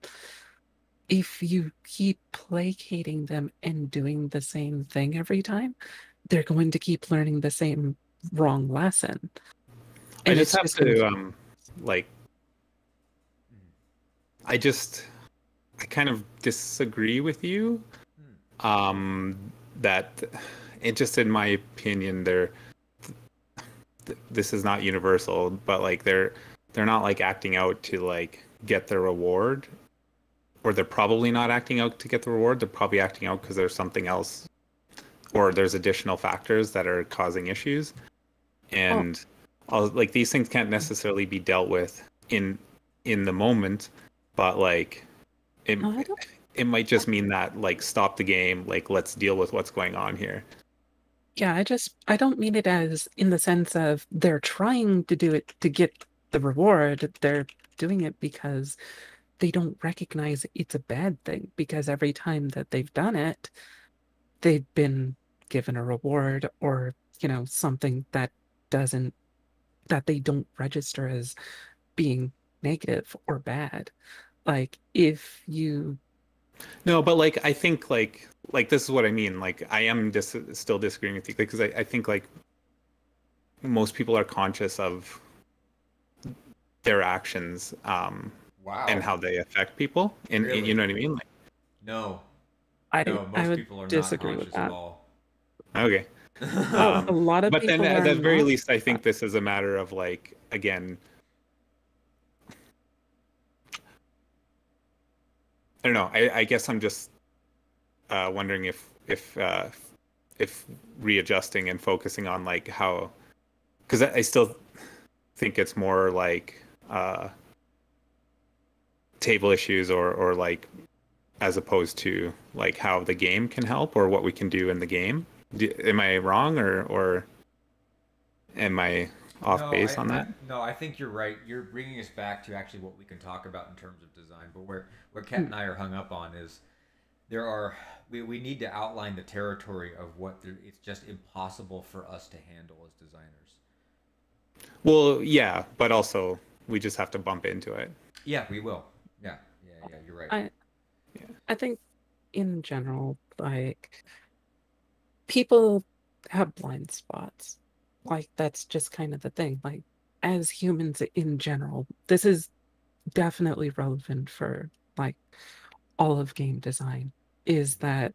[SPEAKER 1] if you keep placating them and doing the same thing every time they're going to keep learning the same wrong lesson
[SPEAKER 4] I
[SPEAKER 1] And
[SPEAKER 4] just
[SPEAKER 1] it's
[SPEAKER 4] have
[SPEAKER 1] gonna-
[SPEAKER 4] to um like I just I kind of disagree with you. Um that it just in my opinion they're th- this is not universal, but like they're they're not like acting out to like get the reward or they're probably not acting out to get the reward. They're probably acting out because there's something else or there's additional factors that are causing issues. And oh. all like these things can't necessarily be dealt with in in the moment, but like it,
[SPEAKER 1] No,
[SPEAKER 4] it might just mean that like stop the game, like let's deal with what's going on here.
[SPEAKER 1] Yeah, I just I don't mean it as in the sense of they're trying to do it to get the reward. They're doing it because they don't recognize it's a bad thing because every time that they've done it, they've been given a reward or, you know, something that doesn't that they don't register as being negative or bad. Like if you
[SPEAKER 4] No, but like I think like like this is what I mean. Like I am dis- still disagreeing with you because I, I think like most people are conscious of their actions um,
[SPEAKER 2] Wow.
[SPEAKER 4] and how they affect people, and, and
[SPEAKER 2] Really?
[SPEAKER 4] you know what I mean. Like
[SPEAKER 2] No,
[SPEAKER 1] I
[SPEAKER 2] no, most
[SPEAKER 1] I would
[SPEAKER 2] people are
[SPEAKER 1] disagree
[SPEAKER 2] not
[SPEAKER 1] with
[SPEAKER 2] conscious at
[SPEAKER 1] that.
[SPEAKER 2] all.
[SPEAKER 4] okay, Um,
[SPEAKER 1] a lot of
[SPEAKER 4] but
[SPEAKER 1] people
[SPEAKER 4] then at the very least, I think this is a matter of like again. I don't know. I, I guess I'm just uh, wondering if if uh, if readjusting and focusing on like how, because I, I still think it's more like uh, table issues or or like as opposed to like how the game can help or what we can do in the game. Do, am I wrong or or am I off
[SPEAKER 2] No,
[SPEAKER 4] base
[SPEAKER 2] I-
[SPEAKER 4] on
[SPEAKER 2] I-
[SPEAKER 4] that?
[SPEAKER 2] no, I think you're right. You're bringing us back to actually what we can talk about in terms of design. But where where Kat and I are hung up on is there are we, we need to outline the territory of what there, it's just impossible for us to handle as designers.
[SPEAKER 4] Well, yeah, but also we just have to bump into it.
[SPEAKER 2] Yeah, we will. Yeah, yeah, yeah. You're right.
[SPEAKER 1] I I think in general, like people have blind spots. Like that's just kind of the thing. Like as humans in general, this is definitely relevant for like all of game design is that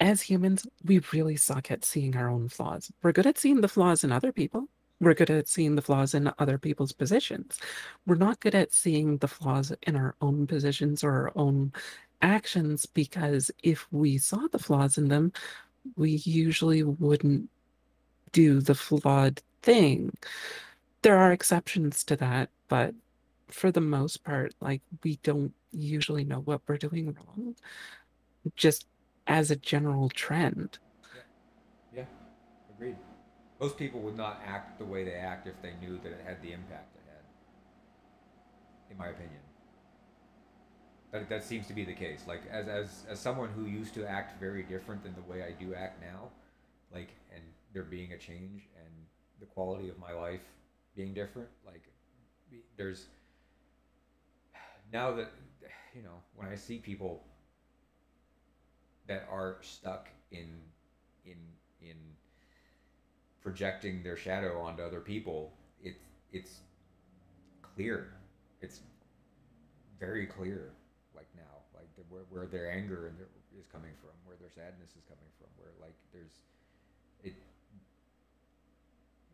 [SPEAKER 1] as humans, we really suck at seeing our own flaws. We're good at seeing the flaws in other people. We're good at seeing the flaws in other people's positions. We're not good at seeing the flaws in our own positions or our own actions because if we saw the flaws in them, we usually wouldn't do the flawed thing. There are exceptions to that, but for the most part, like we don't usually know what we're doing wrong. Just as a general trend.
[SPEAKER 2] Most people would not act the way they act if they knew that it had the impact it had. In my opinion. That, that seems to be the case. Like as, as as someone who used to act very different than the way I do act now, like and there being a change and the quality of my life being different, like there's now that you know when I see people that are stuck in in in projecting their shadow onto other people, it's it's clear. It's very clear, like now, like the, where, where their anger and their, is coming from, where their sadness is coming from, where like there's it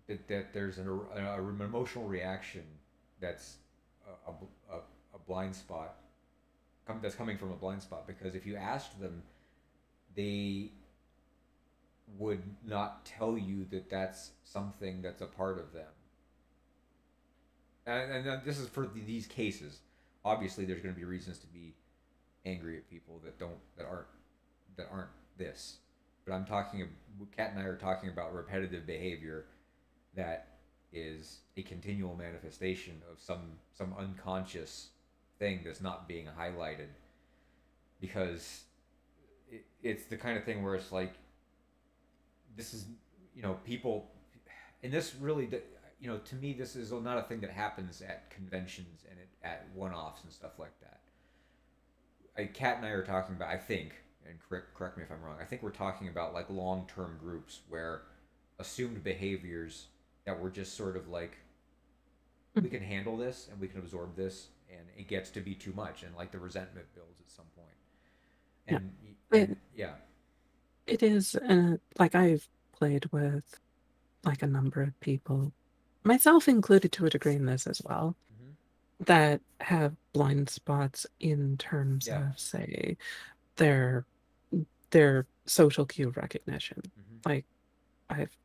[SPEAKER 2] that, that there's an, a, an emotional reaction that's a, a, a, blind spot come, that's coming from a blind spot because if you asked them they would not tell you that that's something that's a part of them. And, and uh, this is for these cases. Obviously, there's going to be reasons to be angry at people that don't that aren't that aren't this. But I'm talking. Kat and I are talking about repetitive behavior that is a continual manifestation of some some unconscious thing that's not being highlighted because it, it's the kind of thing where it's like this is you know people and this really you know to me this is not a thing that happens at conventions and at, one-offs and stuff like that. I, Kat and I are talking about I think and correct, correct me if I'm wrong I think we're talking about like long-term groups where assumed behaviors that were just sort of like we can handle this and we can absorb this and it gets to be too much and like the resentment builds at some point.
[SPEAKER 1] Yeah.
[SPEAKER 2] and, y- and yeah
[SPEAKER 1] It is, uh, like I've played with like a number of people, myself included to a degree in this as well,
[SPEAKER 2] Mhm.
[SPEAKER 1] that have blind spots in terms
[SPEAKER 2] Yeah.
[SPEAKER 1] of, say, their their social cue recognition.
[SPEAKER 2] Mhm.
[SPEAKER 1] Like I've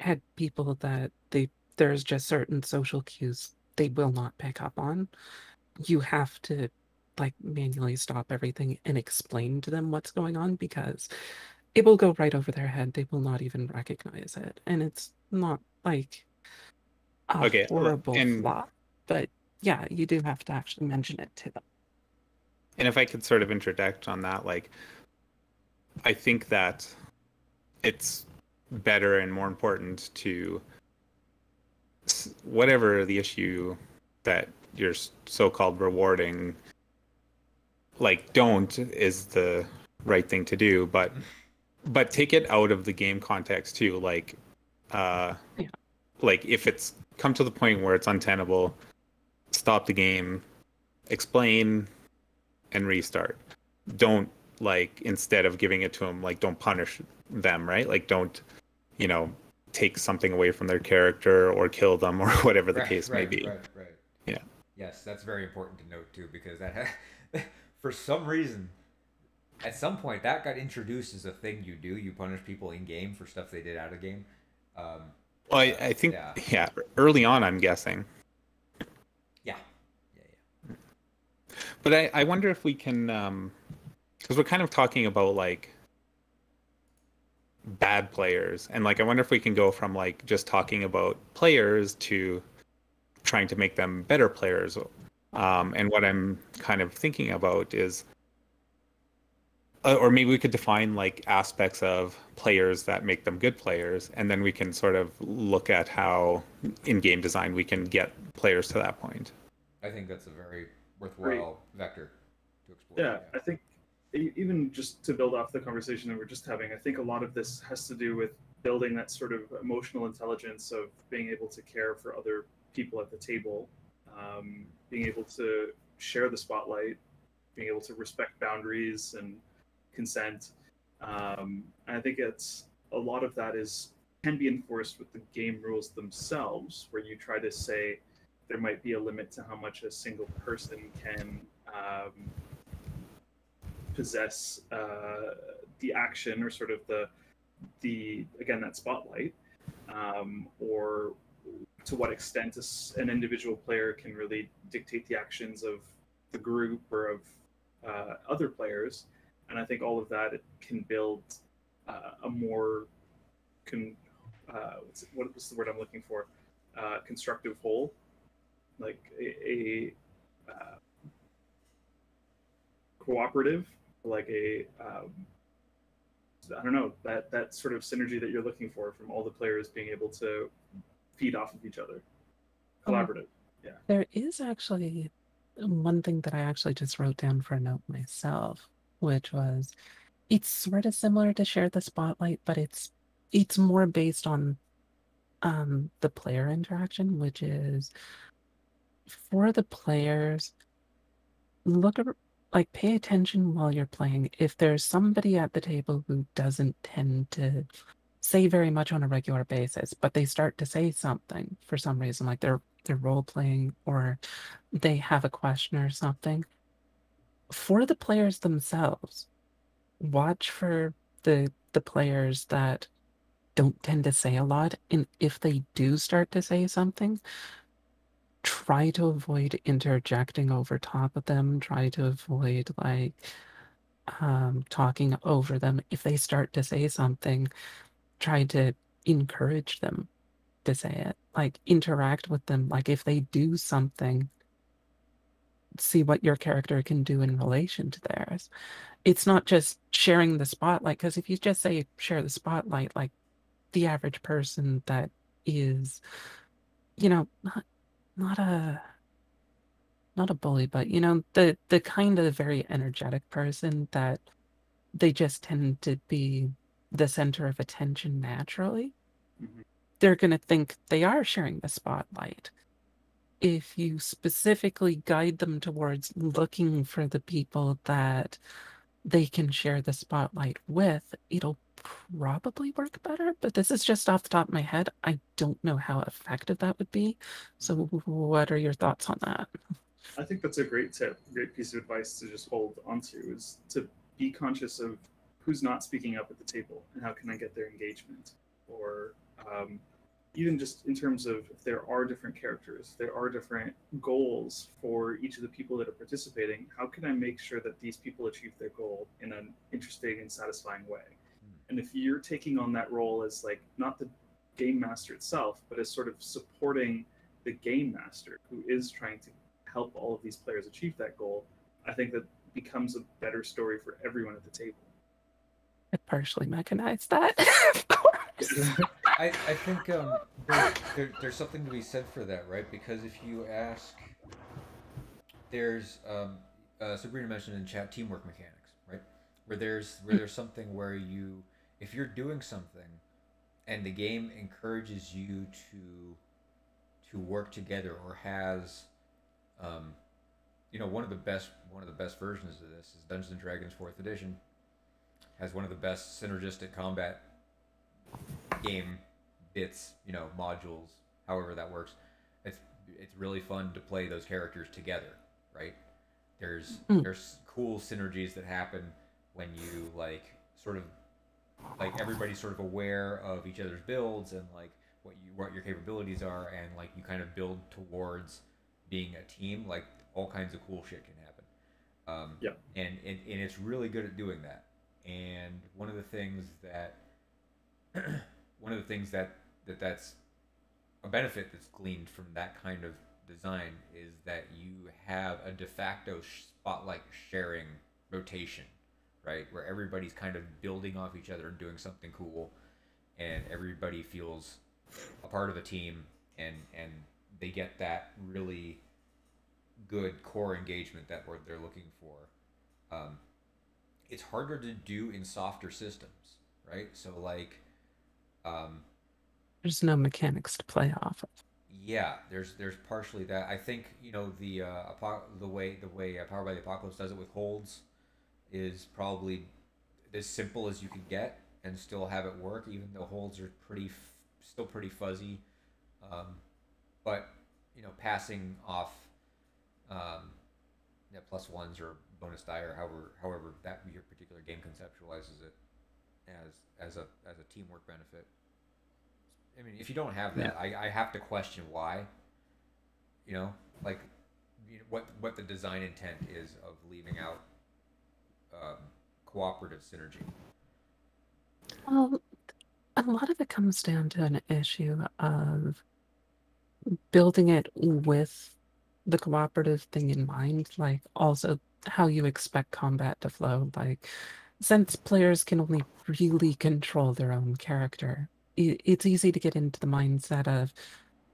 [SPEAKER 1] had people that they there's just certain social cues they will not pick up on. You have to like manually stop everything and explain to them what's going on because it will go right over their head. They will not even recognize it. And it's not like a
[SPEAKER 4] Okay, uh,
[SPEAKER 1] horrible
[SPEAKER 4] and-
[SPEAKER 1] flaw. But yeah, you do have to actually mention it to them.
[SPEAKER 4] and if I could sort of interject on that, like, I think that it's better and more important to whatever the issue that you're so-called rewarding, like, don't is the right thing to do, but but take it out of the game context too, like, uh,
[SPEAKER 1] Yeah.
[SPEAKER 4] like if it's come to the point where it's untenable, stop the game, explain and restart. Don't like instead of giving it to them, like don't punish them, right? Like don't, you know, take something away from their character or kill them or whatever the
[SPEAKER 2] Right,
[SPEAKER 4] case
[SPEAKER 2] right,
[SPEAKER 4] may be.
[SPEAKER 2] Right, right.
[SPEAKER 4] Yeah.
[SPEAKER 2] Yes, that's very important to note too, because that ha- for some reason, at some point, that got introduced as a thing you do. You punish people in game for stuff they did out of game. Um,
[SPEAKER 4] Well, I, I think
[SPEAKER 2] Yeah.
[SPEAKER 4] yeah. early on, I'm guessing,
[SPEAKER 2] yeah, yeah, yeah.
[SPEAKER 4] but I, I wonder if we can, because we're kind of talking about like bad players, and like I wonder if we can go from like just talking about players to trying to make them better players. Um, and what I'm kind of thinking about is, uh, or maybe we could define like aspects of players that make them good players, and then we can sort of look at how in game design we can get players to that point.
[SPEAKER 2] I think that's a very worthwhile vector to explore.
[SPEAKER 3] Yeah, I think e- even just to build off the conversation that we're just having, I think a lot of this has to do with building that sort of emotional intelligence of being able to care for other people at the table, um, being able to share the spotlight, being able to respect boundaries and consent. Um, and I think it's a lot of that is can be enforced with the game rules themselves, where you try to say there might be a limit to how much a single person can um, possess uh, the action or sort of the the again that spotlight um, or to what extent an individual player can really dictate the actions of the group or of uh, other players. And i think all of that can build uh, a more con- uh, what's, what was the word i'm looking for? Uh, constructive whole. Like a, a uh, cooperative like a um, I don't know that that sort of synergy that you're looking for from all the players being able to feed off of each other.
[SPEAKER 1] Um,
[SPEAKER 3] yeah.
[SPEAKER 1] There is actually one thing that I actually just wrote down for a note myself, which was it's sort of similar to share the spotlight, but it's it's more based on um the player interaction, which is for the players look at like pay attention while you're playing. If there's somebody at the table who doesn't tend to say very much on a regular basis, but they start to say something for some reason, like they're they're role playing or they have a question or something. For the players themselves, watch for the the players that don't tend to say a lot, and if they do start to say something, try to avoid interjecting over top of them. Try to avoid like um, talking over them. If they start to say something, try to encourage them to say it. Like interact with them. Like if they do something, see what your character can do in relation to theirs. It's not just sharing the spotlight, because if you just say share the spotlight, like the average person that is, you know, not not a not a bully, but you know, the the kind of very energetic person that they just tend to be the center of attention naturally.
[SPEAKER 3] Mhm.
[SPEAKER 1] They're going to think they are sharing the spotlight. If you specifically guide them towards looking for the people that they can share the spotlight with, it'll probably work better. But this is just off the top of my head. I don't know how effective that would be. So, what are your thoughts on that?
[SPEAKER 3] I think that's a great tip, great piece of advice to just hold onto is to be conscious of who's not speaking up at the table and how can I get their engagement or um, even just in terms of if there are different characters, there are different goals for each of the people that are participating. How can I make sure that these people achieve their goal in an interesting and satisfying way? And if you're taking on that role as like not the game master itself, but as sort of supporting the game master who is trying to help all of these players achieve that goal, I think that becomes a better story for everyone at the table.
[SPEAKER 1] I partially mechanized that. of course.
[SPEAKER 2] I, I think um, there, there, there's something to be said for that, right? Because if you ask, there's um, uh, Sabrina mentioned in chat teamwork mechanics, right? Where there's where there's something where you, if you're doing something, and the game encourages you to to work together or has, um, you know, one of the best one of the best versions of this is Dungeons and Dragons Fourth Edition. Has one of the best synergistic combat game bits, you know, modules, however that works. It's it's really fun to play those characters together, right? There's
[SPEAKER 1] Mm.
[SPEAKER 2] there's cool synergies that happen when you like sort of like everybody's sort of aware of each other's builds and like what you what your capabilities are and like you kind of build towards being a team like all kinds of cool shit can happen um,
[SPEAKER 3] Yeah.
[SPEAKER 2] and, and and it's really good at doing that and one of the things that one of the things that, that that's a benefit that's gleaned from that kind of design is that you have a de facto spotlight sharing rotation right? Where everybody's kind of building off each other and doing something cool and everybody feels a part of the team and and they get that really good core engagement that they're looking for. Um, it's harder to do in softer systems right so like um,
[SPEAKER 1] There's no mechanics to play off of.
[SPEAKER 2] yeah, there's there's partially that. I think you know the uh, apo- the way the way uh, Powered by the Apocalypse does it with holds is probably as simple as you can get and still have it work. Even though holds are pretty f- still pretty fuzzy, um, but you know passing off um, yeah, plus ones or bonus die or however however that your particular game conceptualizes it as as a as a teamwork benefit. I mean, if you don't have that, I, I have to question why. You know, like you know, what what the design intent is of leaving out um, cooperative synergy.
[SPEAKER 1] Well, a lot of it comes down to an issue of building it with the cooperative thing in mind, like also how you expect combat to flow. Like, since players can only really control their own character, it's easy to get into the mindset of,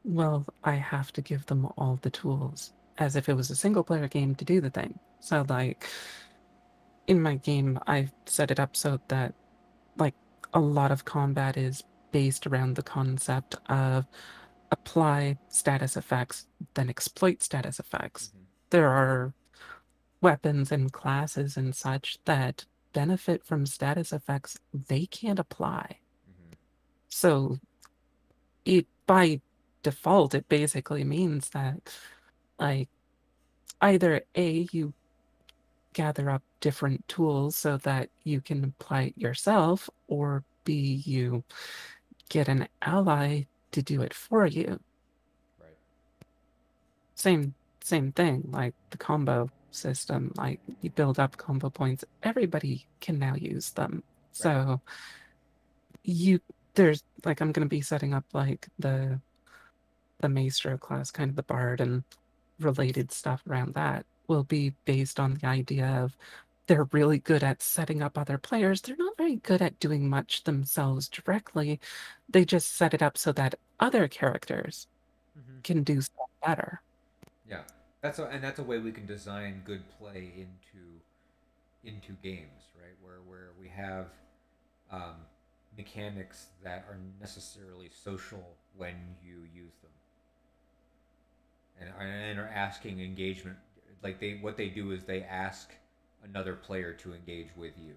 [SPEAKER 1] well, I have to give them all the tools, as if it was a single player game to do the thing. So, like, in my game, I've set it up so that, like, a lot of combat is based around the concept of apply status effects, then exploit status effects. Mm-hmm. There are weapons and classes and such that benefit from status effects they can't apply.
[SPEAKER 2] Mm-hmm.
[SPEAKER 1] So it by default it basically means that like either A you gather up different tools so that you can apply it yourself or B you get an ally to do it for you.
[SPEAKER 2] Right.
[SPEAKER 1] Same same thing like the combo system like you build up combo points everybody can now use them. So you there's like I'm gonna be setting up like the the maestro class, kind of the bard and related stuff around that will be based on the idea of they're really good at setting up other players. They're not very good at doing much themselves directly. They just set it up so that other characters
[SPEAKER 2] Mm-hmm.
[SPEAKER 1] can do stuff better.
[SPEAKER 2] Yeah, that's a, and that's a way we can design good play into into games, right? Where where we have um, mechanics that are necessarily social when you use them, and and are asking engagement. Like they, what they do is they ask another player to engage with you,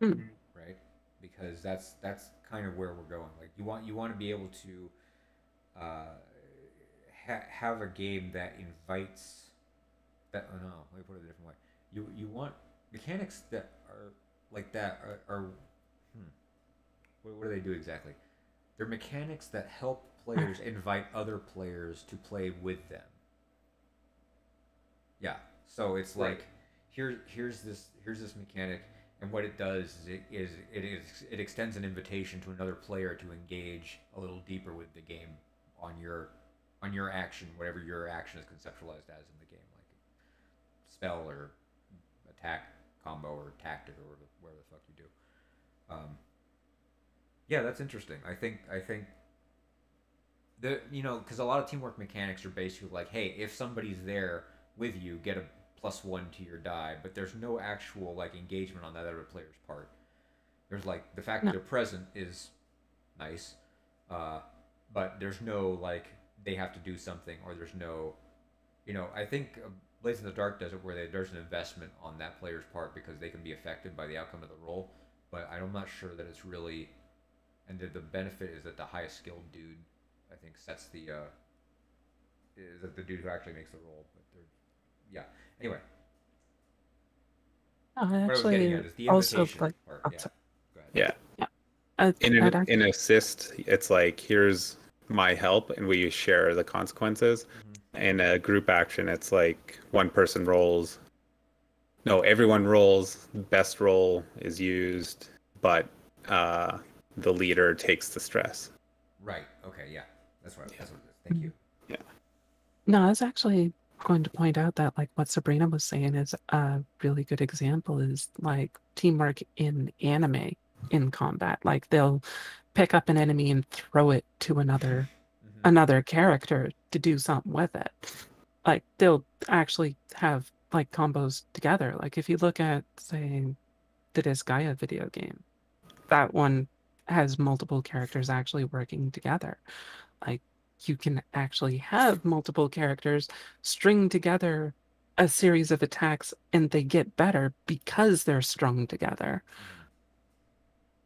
[SPEAKER 1] Hmm.
[SPEAKER 2] right? Because that's that's kind of where we're going. Like you want you want to be able to uh, ha- have a game that invites that. Oh no, let me put it a different way. You you want mechanics that are like that are, are hmm. What, what do they do exactly? they're mechanics that help players invite other players to play with them. Yeah. So it's
[SPEAKER 3] Right.
[SPEAKER 2] like here here's this here's this mechanic and what it does is it is it is it extends an invitation to another player to engage a little deeper with the game on your on your action whatever your action is conceptualized as in the game like spell or attack combo or tactic or whatever, the fuck you do. Um, yeah that's interesting. I think i think the you know because a lot of teamwork mechanics are basically like hey if somebody's there with you get a plus one to your die but there's no actual like engagement on that other player's part. There's like the fact
[SPEAKER 1] No.
[SPEAKER 2] that they're present is nice uh, but there's no like they have to do something or there's no you know i think uh, Blades in the Dark does it where they, there's an investment on that player's part because they can be affected by the outcome of the roll but i'm not sure that it's really and the, the benefit is that the highest skilled dude i think sets the uh is that the dude who actually makes the roll but they're yeah. Anyway.
[SPEAKER 1] I
[SPEAKER 2] what i was
[SPEAKER 1] actually
[SPEAKER 2] getting at is the
[SPEAKER 1] also like
[SPEAKER 2] part.
[SPEAKER 1] oh,
[SPEAKER 2] yeah.
[SPEAKER 1] sorry.
[SPEAKER 2] go ahead.
[SPEAKER 4] Yeah.
[SPEAKER 1] I,
[SPEAKER 4] In
[SPEAKER 1] I'd
[SPEAKER 4] an, in assist, it's like here's my help, and we share the consequences. In a group action, it's like one person rolls. No, everyone rolls. Best roll is used, but uh, the leader takes the stress.
[SPEAKER 2] right okay yeah that's what that's what it is thank you Yeah.
[SPEAKER 1] No, I was actually going to point out that like what Sabrina was saying is a really good example is like teamwork in anime in combat. Like they'll pick up an enemy and throw it to another
[SPEAKER 2] Mhm.
[SPEAKER 1] another character to do something with it. Like they'll actually have like combos together. Like if you look at say the Disgaea video game, that one has multiple characters actually working together. Like you can actually have multiple characters string together a series of attacks and they get better because they're strung together.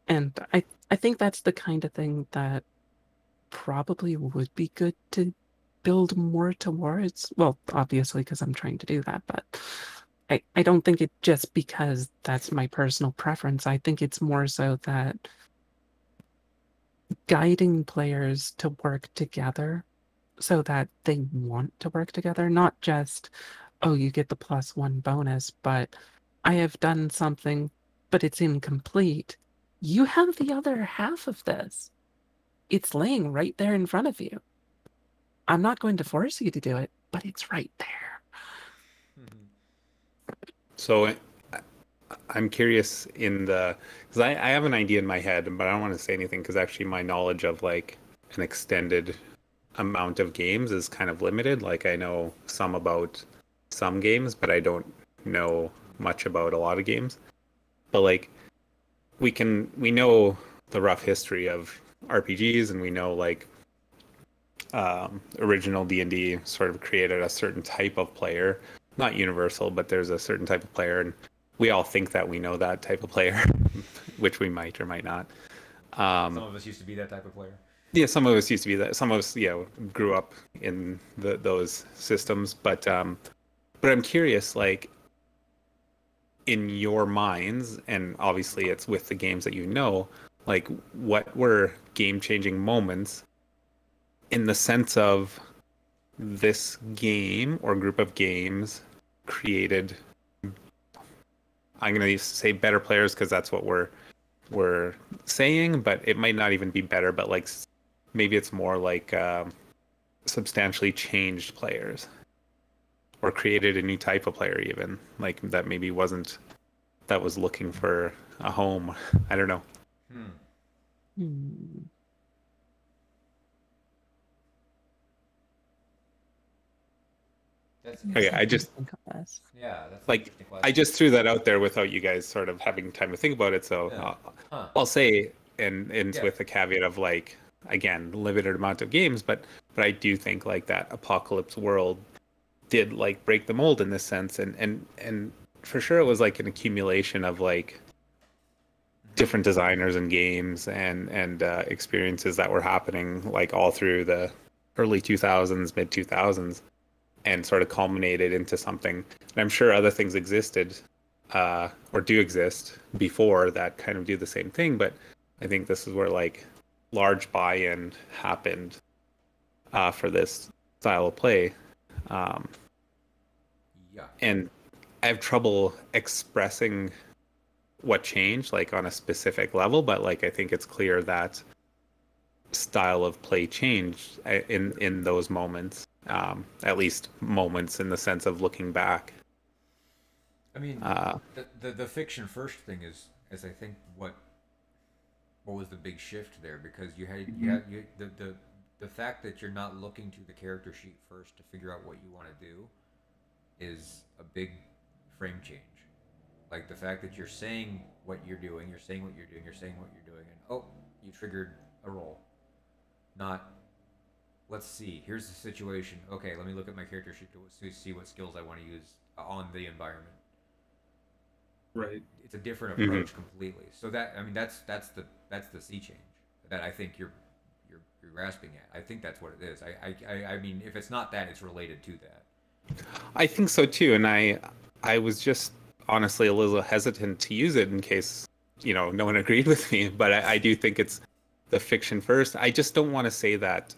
[SPEAKER 1] And I I think that's the kind of thing that probably would be good to build more towards. Well, obviously because I'm trying to do that, but I, I don't think it just because that's my personal preference. I think it's more so that guiding players to work together so that they want to work together, not just, oh, you get the plus one bonus, but I have done something, but it's incomplete. You have the other half of this. It's laying right there in front of you. I'm not going to force you to do it, but it's right there.
[SPEAKER 2] Mhm.
[SPEAKER 4] So I'm curious in the because I, I have an idea in my head, but I don't want to say anything because actually my knowledge of like an extended amount of games is kind of limited. Like I know some about some games, but I don't know much about a lot of games. But like we can we know the rough history of RPGs and we know like um, original D&D sort of created a certain type of player not universal, but there's a certain type of player, and we all think that we know that type of player, which we might or might not. Um,
[SPEAKER 2] some of us used to be that type of player
[SPEAKER 4] yeah, some of us used to be that. Some of us, yeah, grew up in the, those systems, but um, but I'm curious, like, in your minds, and obviously it's with the games that you know, like, what were game-changing moments in the sense of this game or group of games created i'm going to say better players because that's what we're we're saying but it might not even be better but like maybe it's more like um, substantially changed players or created a new type of player even like that maybe wasn't that was looking for a home i don't know
[SPEAKER 2] hmm.
[SPEAKER 1] Hmm.
[SPEAKER 2] that's
[SPEAKER 4] Okay, I just-
[SPEAKER 1] Think of this.
[SPEAKER 2] yeah
[SPEAKER 4] Like, i just threw that out there without you guys sort of having time to think about it so
[SPEAKER 2] Yeah.
[SPEAKER 4] uh,
[SPEAKER 2] huh.
[SPEAKER 4] I'll say, and and
[SPEAKER 2] Yeah.
[SPEAKER 4] with the caveat of like again limited amount of games, but but I do think like that apocalypse world did like break the mold in this sense, and and and for sure it was like an accumulation of like different designers and games and and uh, experiences that were happening like all through the early 2000s, mid 2000s, and sort of culminated into something. And I'm sure other things existed uh, or do exist before that kind of do the same thing. But I think this is where like large buy-in happened uh, for this style of play. Um,
[SPEAKER 2] Yeah.
[SPEAKER 4] and I have trouble expressing what changed, like on a specific level. But like, I think it's clear that style of play changed uh, in in those moments. Um, at least moments in the sense of looking back.
[SPEAKER 2] I mean,
[SPEAKER 4] Uh,
[SPEAKER 2] the, the the fiction first thing is is I think what what was the big shift there because you had you had you the, the the fact that you're not looking to the character sheet first to figure out what you want to do is a big frame change. Like the fact that you're saying what you're doing, you're saying what you're doing, you're saying what you're doing, and oh, you triggered a roll. Not let's see. Here's the situation. Okay, let me look at my character sheet to see- see what skills I want to use on the environment
[SPEAKER 3] Right.
[SPEAKER 2] it's a different
[SPEAKER 4] Mhm.
[SPEAKER 2] approach completely. So that I mean that's that's the that's the sea change that I think you're you're you're grasping at. I think that's what it is. I I, I, I mean if it's not that, it's related to that.
[SPEAKER 4] I think so too, and I I was just honestly a little hesitant to use it in case you know no one agreed with me, but I, I do think it's the fiction first. I just don't want to say that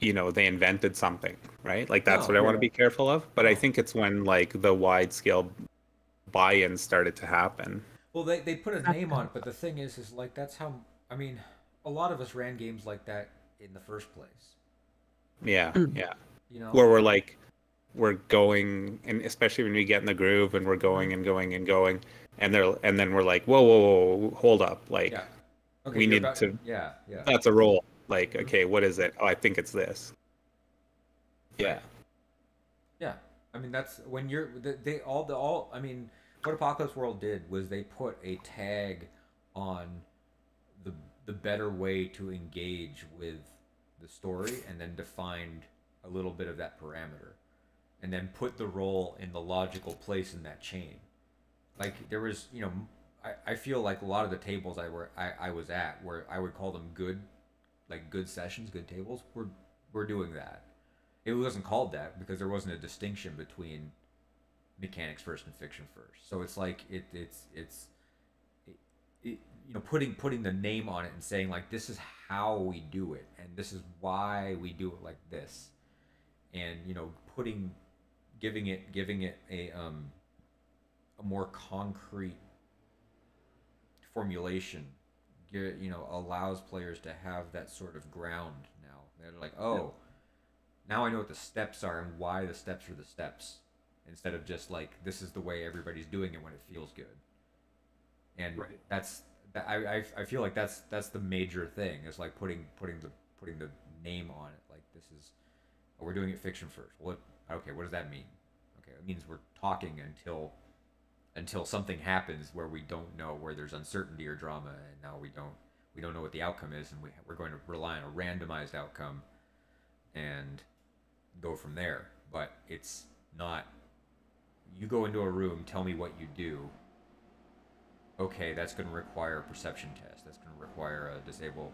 [SPEAKER 4] you know they invented something, right? Like that's
[SPEAKER 2] No,
[SPEAKER 4] what I want to be careful of. But I think it's when like the wide scale buy-in started to happen.
[SPEAKER 2] Well, they they put a name on it, but the thing is, is like that's how I mean, a lot of us ran games like that in the first place.
[SPEAKER 4] Yeah,
[SPEAKER 1] Mm.
[SPEAKER 4] yeah.
[SPEAKER 2] You know,
[SPEAKER 4] Where we're like we're going and especially when we get in the groove and we're going mm-hmm. and going and going and they're and then we're like, whoa, whoa, whoa, hold up. Like
[SPEAKER 2] yeah. Okay,
[SPEAKER 4] we need
[SPEAKER 2] about-
[SPEAKER 4] to-
[SPEAKER 2] Yeah, yeah.
[SPEAKER 4] that's a roll. Like, mm-hmm. okay, what is it? Oh, I think it's this. Yeah.
[SPEAKER 2] Yeah, I mean that's when you're they, they all the all. I mean, what Apocalypse World did was they put a tag on the the better way to engage with the story, and then defined a little bit of that parameter, and then put the roll in the logical place in that chain. Like there was, you know, I, I feel like a lot of the tables I were I, I was at where I would call them good, like good sessions, good tables. We're we're doing that it wasn't called that because there wasn't a distinction between mechanics first and fiction first. So it's like it it's it's it, you know putting putting the name on it and saying like this is how we do it and this is why we do it like this, and you know putting giving it giving it a um a more concrete formulation gi- you know allows players to have that sort of ground now they're like oh now I know what the steps are and why the steps are the steps instead of just like this is the way everybody's doing it when it feels good. And
[SPEAKER 3] Right.
[SPEAKER 2] that's I, I I feel like that's that's the major thing is like putting putting the putting the name on it like this is oh, we're doing it fiction first. What okay, what does that mean? Okay, it means we're talking until until something happens where we don't know where there's uncertainty or drama and now we don't we don't know what the outcome is and we, we're going to rely on a randomized outcome and go from there. But it's not. You go into a room, tell me what you do. Okay, that's going to require a perception test. That's going to require a disable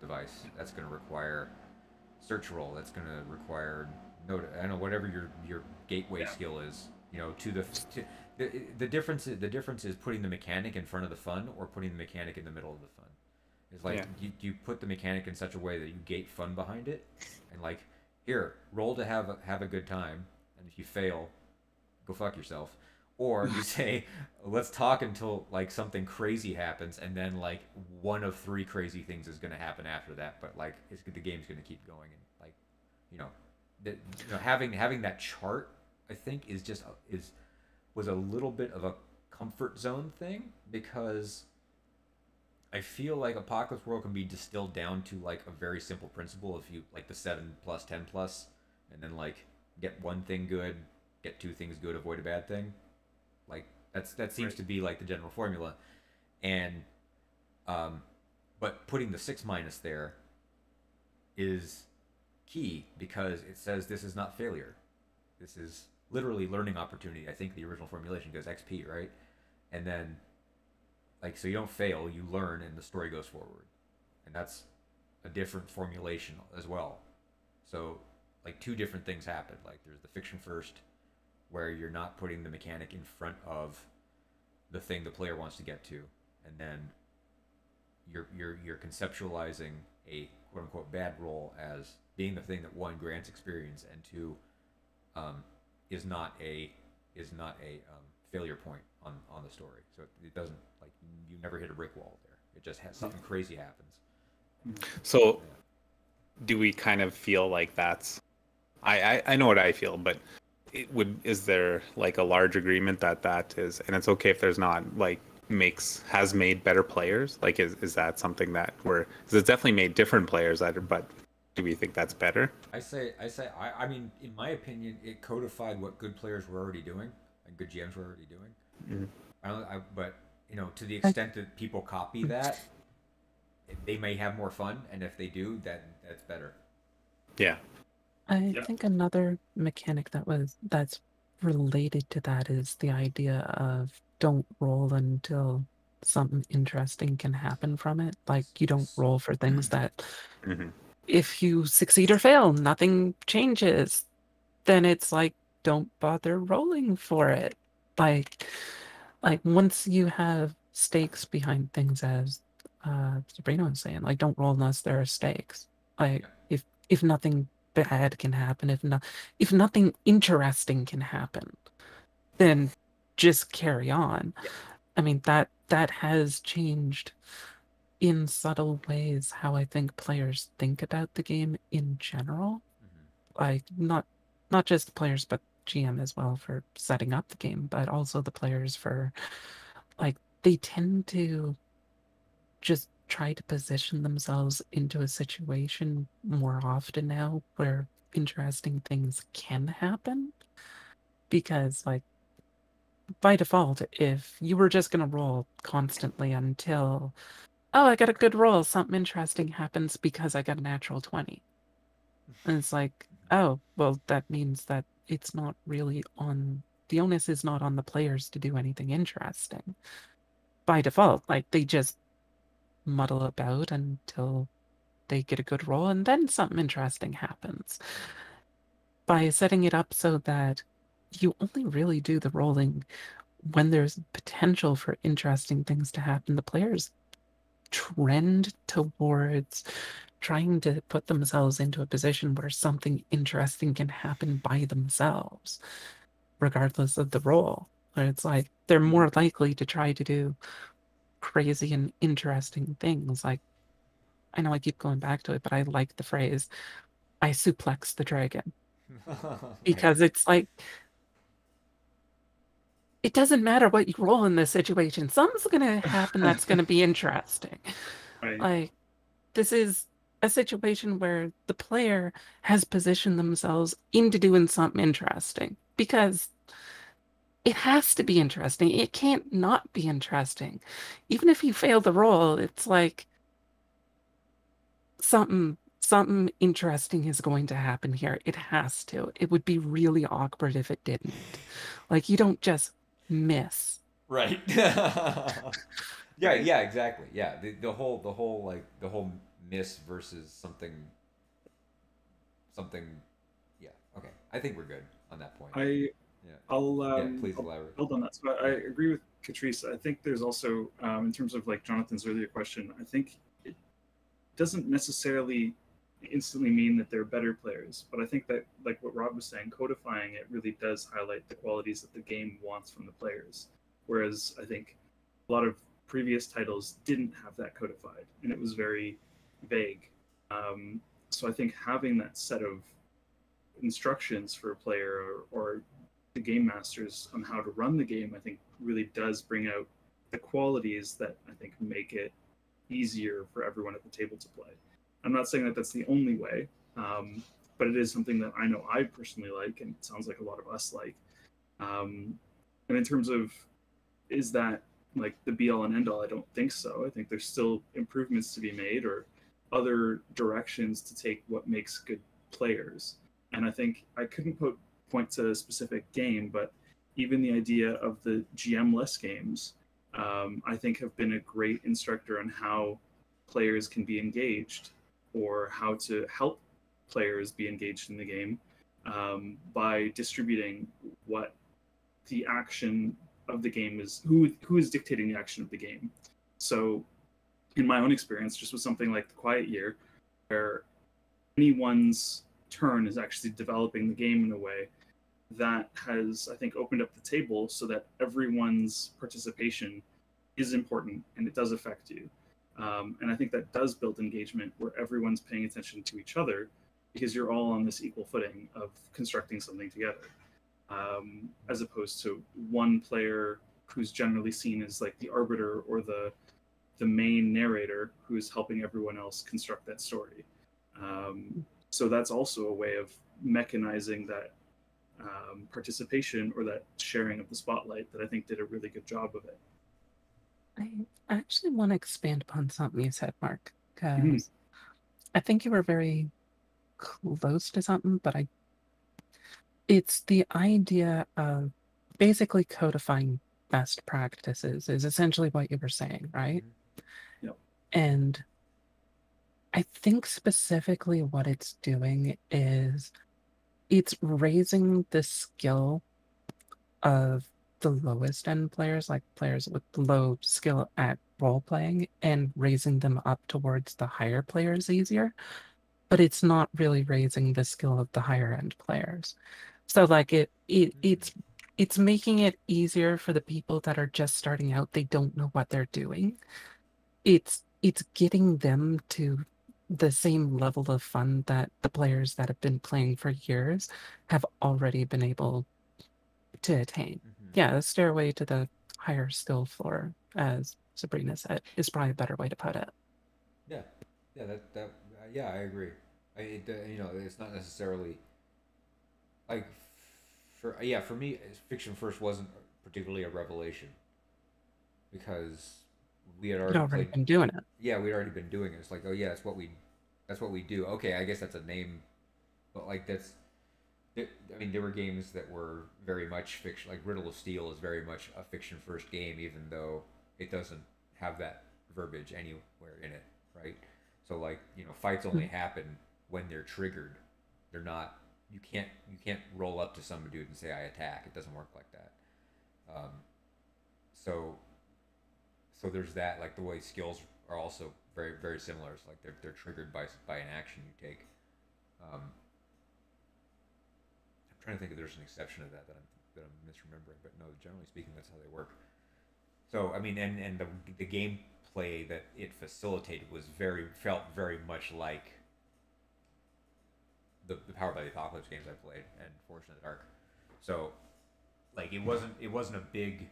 [SPEAKER 2] device. That's going to require search roll. That's going to require note. I don't know whatever your your gateway
[SPEAKER 3] Yeah.
[SPEAKER 2] skill is. You know, to the to, the the difference is the difference is putting the mechanic in front of the fun or putting the mechanic in the middle of the fun. It's like
[SPEAKER 4] Yeah.
[SPEAKER 2] you, you put the mechanic in such a way that you gate fun behind it, and like here, roll to have a, have a good time, and if you fail, go fuck yourself. Or you say, let's talk until like something crazy happens, and then like one of three crazy things is gonna happen after that. But like it's the game's gonna keep going, and like you know, that you know having having that chart, I think is just is was a little bit of a comfort zone thing because I feel like Apocalypse World can be distilled down to like a very simple principle. If you like the seven plus ten plus, and then like get one thing good, get two things good, avoid a bad thing. Like that's that seems
[SPEAKER 3] Right.
[SPEAKER 2] to be like the general formula, and um, but putting the six minus there is key because it says this is not failure. This is literally learning opportunity. I think the original formulation goes XP, right? And then like so you don't fail, you learn and the story goes forward. And that's a different formulation as well. So like two different things happen. Like there's the fiction first where you're not putting the mechanic in front of the thing the player wants to get to and then you're you're you're conceptualizing a quote unquote bad roll as being the thing that one grants experience and two um, is not a is not a um, failure point on on the story. So it, it doesn't like you never hit a brick wall there. It just has something crazy happens.
[SPEAKER 4] So, do we kind of feel like that's? I I, I know what I feel, but it would is there like a large agreement that that is, and it's okay if there's not like makes has made better players. Like, is is that something that we're? Cause it's definitely made different players. That but do we think that's better?
[SPEAKER 2] I say I say I, I mean in my opinion it codified what good players were already doing and good GMs were already doing.
[SPEAKER 4] Mhm.
[SPEAKER 2] I don't I, but you know to the extent that people copy that they may have more fun and if they do that that's better.
[SPEAKER 4] Yeah.
[SPEAKER 1] I
[SPEAKER 3] Yeah.
[SPEAKER 1] think another mechanic that was that's related to that is the idea of don't roll until something interesting can happen from it. Like you don't roll for things that
[SPEAKER 4] hmm
[SPEAKER 1] if you succeed or fail, nothing changes. Then it's like don't bother rolling for it. Like like once you have stakes behind things as uh Sabrina was saying, like don't roll unless there are stakes. Like if if nothing bad can happen, if not if nothing interesting can happen, then just carry on.
[SPEAKER 2] Yeah.
[SPEAKER 1] I mean that that has changed in subtle ways how I think players think about the game in general.
[SPEAKER 2] Mhm.
[SPEAKER 1] Like not not just players but GM as well for setting up the game, but also the players for like they tend to just try to position themselves into a situation more often now where interesting things can happen because like by default if you were just going to roll constantly until oh i got a good roll something interesting happens because i got a natural 20 and it's like oh well that means that it's not really on the onus is not on the players to do anything interesting. By default like they just muddle about until they get a good roll and then something interesting happens. By setting it up so that you only really do the rolling when there's potential for interesting things to happen. The players trend towards trying to put themselves into a position where something interesting can happen by themselves regardless of the roll. Where it's like they're more likely to try to do crazy and interesting things. Like i know i keep going back to it but i like the phrase i suplex the dragon. Because it's like it doesn't matter what you roll in this situation something's going to happen that's going to be interesting.
[SPEAKER 3] Right.
[SPEAKER 1] like this is a situation where the player has positioned themselves into doing something interesting because it has to be interesting. It can't not be interesting. Even if you fail the roll it's like something something interesting is going to happen here. It has to. It would be really awkward if it didn't. Like you don't just miss
[SPEAKER 2] Right. yeah, yeah, exactly. Yeah, the, the whole the whole like the whole miss versus something something yeah. Okay. I think we're good on that point.
[SPEAKER 3] I
[SPEAKER 2] yeah.
[SPEAKER 3] I'll
[SPEAKER 2] yeah,
[SPEAKER 3] um,
[SPEAKER 2] please
[SPEAKER 3] I'll
[SPEAKER 2] elaborate.
[SPEAKER 3] build on that. So I, I agree with Catrice. I think there's also, um, in terms of like Jonathan's earlier question, I think it doesn't necessarily instantly mean that they're better players, but I think that, like what Rob was saying, codifying it really does highlight the qualities that the game wants from the players. Whereas I think a lot of previous titles didn't have that codified, and it was very vague. Um, so I think having that set of instructions for a player or, or the game masters on how to run the game, I think really does bring out the qualities that I think make it easier for everyone at the table to play. I'm not saying that that's the only way, um, but it is something that I know I personally like, and it sounds like a lot of us like. Um, and in terms of is that like the be all and end all, I don't think so. I think there's still improvements to be made or other directions to take what makes good players. And I think I couldn't put point to a specific game, but even the idea of the GM-less games, um, I think have been a great instructor on how players can be engaged or how to help players be engaged in the game um, by distributing what the action of the game is, who who is dictating the action of the game. So in my own experience, just with something like the Quiet Year, where anyone's turn is actually developing the game in a way that has, I think, opened up the table so that everyone's participation is important and it does affect you. Um, and I think that does build engagement where everyone's paying attention to each other because you're all on this equal footing of constructing something together, um, as opposed to one player who's generally seen as like the arbiter or the the main narrator who is helping everyone else construct that story. Um, so that's also a way of mechanizing that um, participation or that sharing of the spotlight that I think did a really good job of it.
[SPEAKER 1] I actually want to expand upon something you said, Mark, because
[SPEAKER 3] Mhm.
[SPEAKER 1] I think you were very close to something, but I. It's the idea of basically codifying best practices, is essentially what you were saying, right?
[SPEAKER 3] Yep.
[SPEAKER 1] And I think specifically what it's doing is it's raising the skill of the lowest end players, like players with low skill at role playing, and raising them up towards the higher players easier. But it's not really raising the skill of the higher end players. So like it, it it's it's making it easier for the people that are just starting out. They don't know what they're doing. It's it's getting them to the same level of fun that the players that have been playing for years have already been able to attain.
[SPEAKER 2] Mhm.
[SPEAKER 1] Yeah, the stairway to the higher skill floor, as Sabrina said, is probably a better way to put it.
[SPEAKER 2] Yeah, yeah, that that uh, yeah, I agree. I it, uh, you know it's not necessarily like for yeah for me fiction first wasn't particularly a revelation because we had
[SPEAKER 1] You'd
[SPEAKER 2] already
[SPEAKER 1] already
[SPEAKER 2] played
[SPEAKER 1] been doing it.
[SPEAKER 2] yeah we'd already been doing it. It's like oh yeah that's what we that's what we do. Okay, I guess that's a name, but like that's. I mean, there were games that were very much fiction. Like Riddle of Steel is very much a fiction first game, even though it doesn't have that verbiage anywhere in it, right? So like you know, fights only happen when they're triggered. They're not. You can't. You can't roll up to some dude and say I attack. It doesn't work like that. Um, so. So there's that. Like the way skills are also very very similar. It's like they're they're triggered by by an action you take. Um, trying to think if there's an exception to that that I'm that I'm misremembering, but no, generally speaking, that's how they work. So I mean, and and the the gameplay that it facilitated was very felt very much like the the Powered by the Apocalypse games I played and Forged in the Dark. So like it wasn't it wasn't a big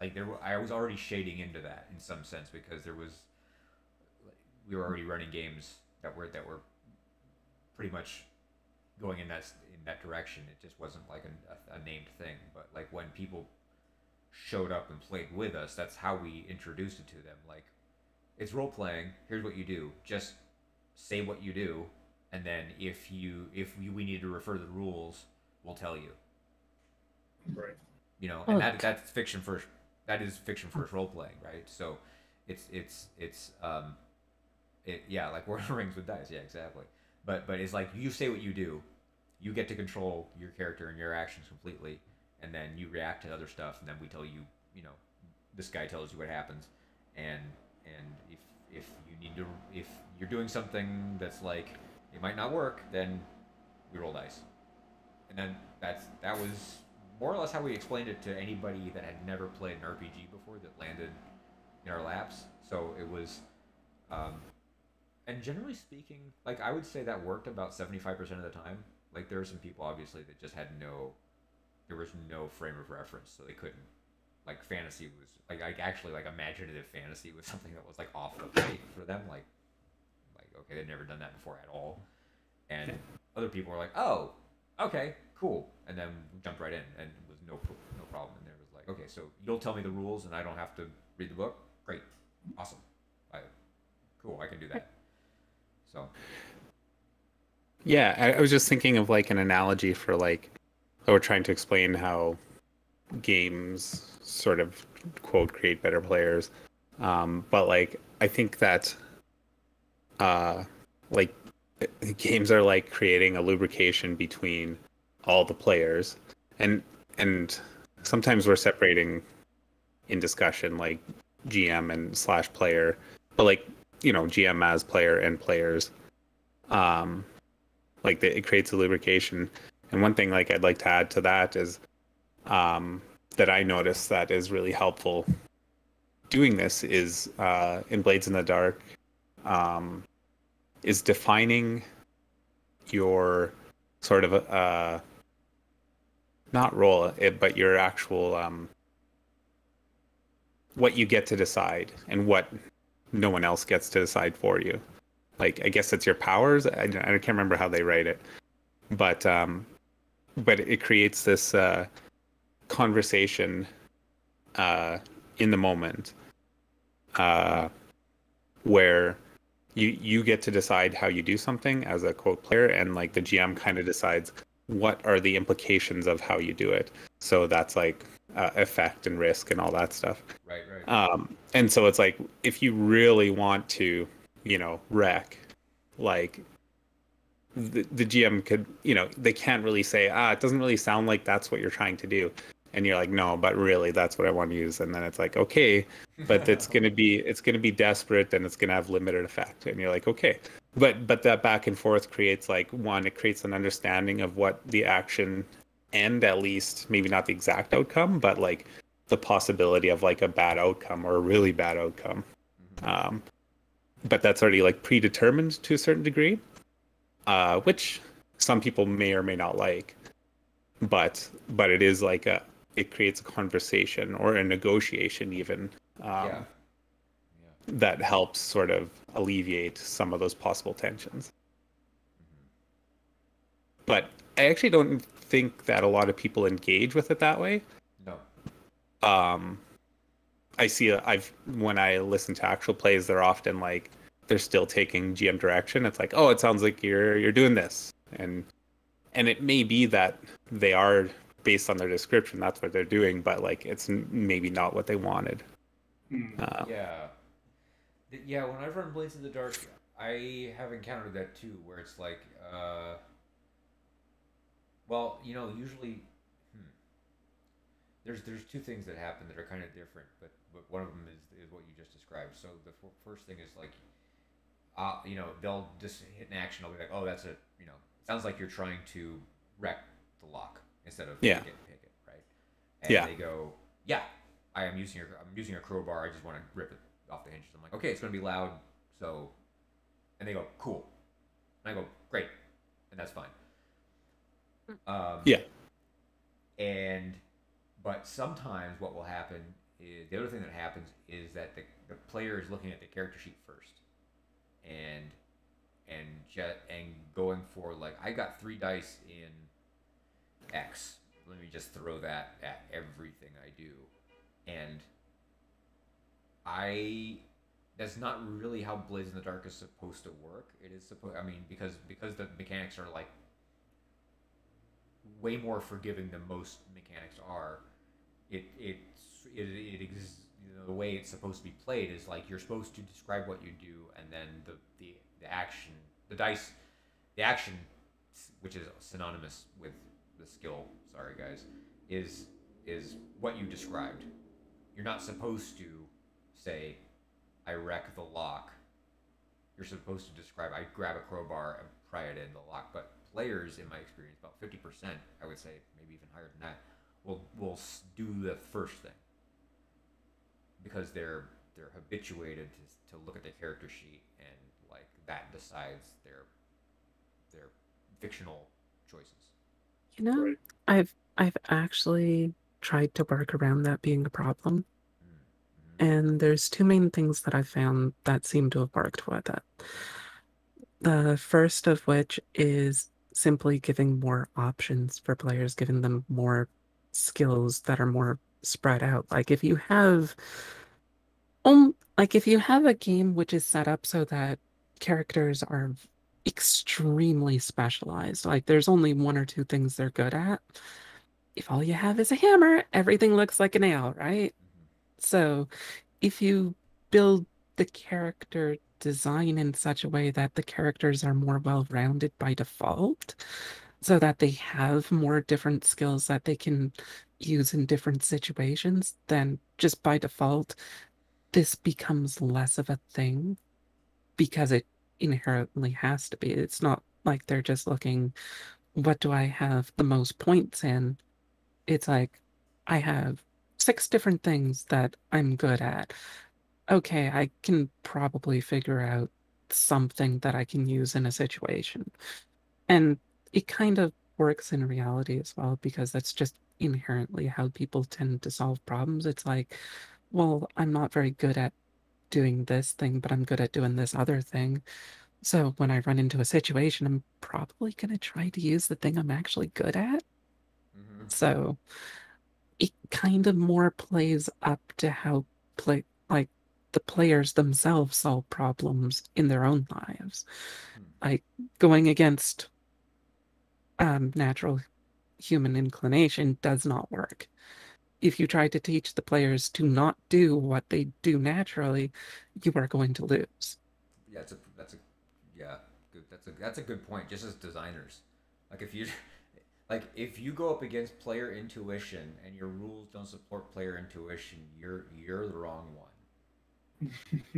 [SPEAKER 2] like there were, I was already shading into that in some sense because there was we were already running games that were that were pretty much going in that in that direction. It just wasn't like a, a, a named thing, but like when people showed up and played with us, that's how we introduced it to them. Like it's role playing. Here's what you do. Just say what you do, and then if you if you, we need to refer to the rules, we'll tell you.
[SPEAKER 3] Right.
[SPEAKER 2] You know, and that that's fiction first. That is fiction first role playing, right? So, it's it's it's um, it yeah, like Lord of the Rings with dice, yeah, exactly. But but it's like you say what you do, you get to control your character and your actions completely, and then you react to other stuff, and then we tell you, you know, this guy tells you what happens, and and if if you need to if you're doing something that's like it might not work, then we roll dice, and then that's that was more or less how we explained it to anybody that had never played an RPG before that landed in our laps. So it was, um, and generally speaking, like I would say that worked about seventy five percent of the time. Like there were some people obviously that just had no, there was no frame of reference, so they couldn't. Like fantasy was like like actually like imaginative fantasy was something that was like off the plate for them. Like, like okay, they'd never done that before at all, and other people were like, oh, okay, cool, and then jumped right in, and it was no no problem. And there was like, okay, so you'll tell me the rules, and I don't have to read the book. Great, awesome, I, cool, I can do that. So
[SPEAKER 4] Yeah, I, I was just thinking of like an analogy for like, we're trying to explain how games sort of quote create better players. Um, but like, I think that, uh, like, games are like creating a lubrication between all the players, and and sometimes we're separating in discussion like GM and slash player, but like you know GM as player and players. Um, like the, it creates a lubrication. And one thing like I'd like to add to that is um, that I noticed that is really helpful doing this is uh, in Blades in the Dark um, is defining your sort of uh, not role, it, but your actual um, what you get to decide and what no one else gets to decide for you. Like I guess it's your powers. I, I can't remember how they write it, but um, but it creates this uh, conversation uh, in the moment uh, where you you get to decide how you do something as a quote player, and like the GM kind of decides what are the implications of how you do it. So that's like uh, effect and risk and all that stuff.
[SPEAKER 2] Right, right.
[SPEAKER 4] Um, and so it's like if you really want to, you know, wreck, like the, the GM could, you know, they can't really say, ah, it doesn't really sound like that's what you're trying to do. And you're like, no, but really, that's what I want to use. And then it's like, okay, but it's gonna be, it's gonna be desperate and it's gonna have limited effect. And you're like, okay, but but that back and forth creates like one, it creates an understanding of what the action and at least maybe not the exact outcome, but like the possibility of like a bad outcome or a really bad outcome. Um, but that's already like predetermined to a certain degree, uh, which some people may or may not like. But but it is like a it creates a conversation or a negotiation even um,
[SPEAKER 2] yeah. Yeah.
[SPEAKER 4] that helps sort of alleviate some of those possible tensions. But I actually don't think that a lot of people engage with it that way.
[SPEAKER 2] No.
[SPEAKER 4] Um, I see. i I've when I listen to actual plays, they're often like they're still taking GM direction. It's like, oh, it sounds like you're you're doing this, and and it may be that they are based on their description. That's what they're doing, but like it's maybe not what they wanted.
[SPEAKER 3] Hmm.
[SPEAKER 4] Uh,
[SPEAKER 2] Yeah. Yeah, when I've run Blades in the Dark, I have encountered that too, where it's like, uh, well, you know, usually, hmm, there's there's two things that happen that are kind of different, but but one of them is is what you just described. So the f- first thing is like, uh, you know, they'll just hit an action. I'll be like, oh, that's a, you know, sounds like you're trying to wreck the lock instead of
[SPEAKER 4] Yeah.
[SPEAKER 2] pick it, pick it, right? And
[SPEAKER 4] Yeah.
[SPEAKER 2] they go, yeah, I am using your I'm using a crowbar. I just want to rip it off the hinges. I'm like, okay, it's gonna be loud, so, and they go, cool, and I go, great, and that's fine. Um,
[SPEAKER 4] Yeah.
[SPEAKER 2] And, but sometimes what will happen is the other thing that happens is that the, the player is looking at the character sheet first, and and jet and going for like I got three dice in X. Let me just throw that at everything I do, and I that's not really how Blades in the Dark is supposed to work. It is supposed I mean because because the mechanics are like way more forgiving than most mechanics are. It it's it, it ex, you know, the way it's supposed to be played is like you're supposed to describe what you do and then the the, the action the dice the action which is synonymous with the skill sorry guys is is what you described. You're not supposed to say i wreck the lock. You're supposed to describe i grab a crowbar and pry it in the lock. But players in my experience about 50% i would say maybe even higher than that will will do the first thing because they're they're habituated to, to look at the character sheet and like that decides their their fictional choices
[SPEAKER 1] You know,
[SPEAKER 3] Right.
[SPEAKER 1] I've I've actually tried to work around that being a problem.
[SPEAKER 2] Mm, mhm.
[SPEAKER 1] And there's two main things that I've found that seem to have worked with it. The first of which is simply giving more options for players, giving them more skills that are more spread out. Like if you have um like if you have a game which is set up so that characters are extremely specialized, like there's only one or two things they're good at. If all you have is a hammer, everything looks like a nail, right?
[SPEAKER 2] Mhm.
[SPEAKER 1] So, if you build the character design in such a way that the characters are more well rounded by default, so that they have more different skills that they can use in different situations, then just by default, this becomes less of a thing because it inherently has to be. It's not like they're just looking, what do I have the most points in? It's like, I have six different things that I'm good at. Okay, I can probably figure out something that I can use in a situation. And it kind of works in reality as well because that's just inherently how people tend to solve problems. It's like, well, I'm not very good at doing this thing, but I'm good at doing this other thing. So when I run into a situation, I'm probably going to try to use the thing I'm actually good at.
[SPEAKER 2] Mhm.
[SPEAKER 1] So it kind of more plays up to how play like the players themselves solve problems in their own lives.
[SPEAKER 2] Hmm.
[SPEAKER 1] Like going against um, natural human inclination does not work. If you try to teach the players to not do what they do naturally, you are going to lose.
[SPEAKER 2] Yeah, that's a that's a yeah good that's a that's a good point. Just as designers, like if you like if you go up against player intuition and your rules don't support player intuition, you're you're the wrong one.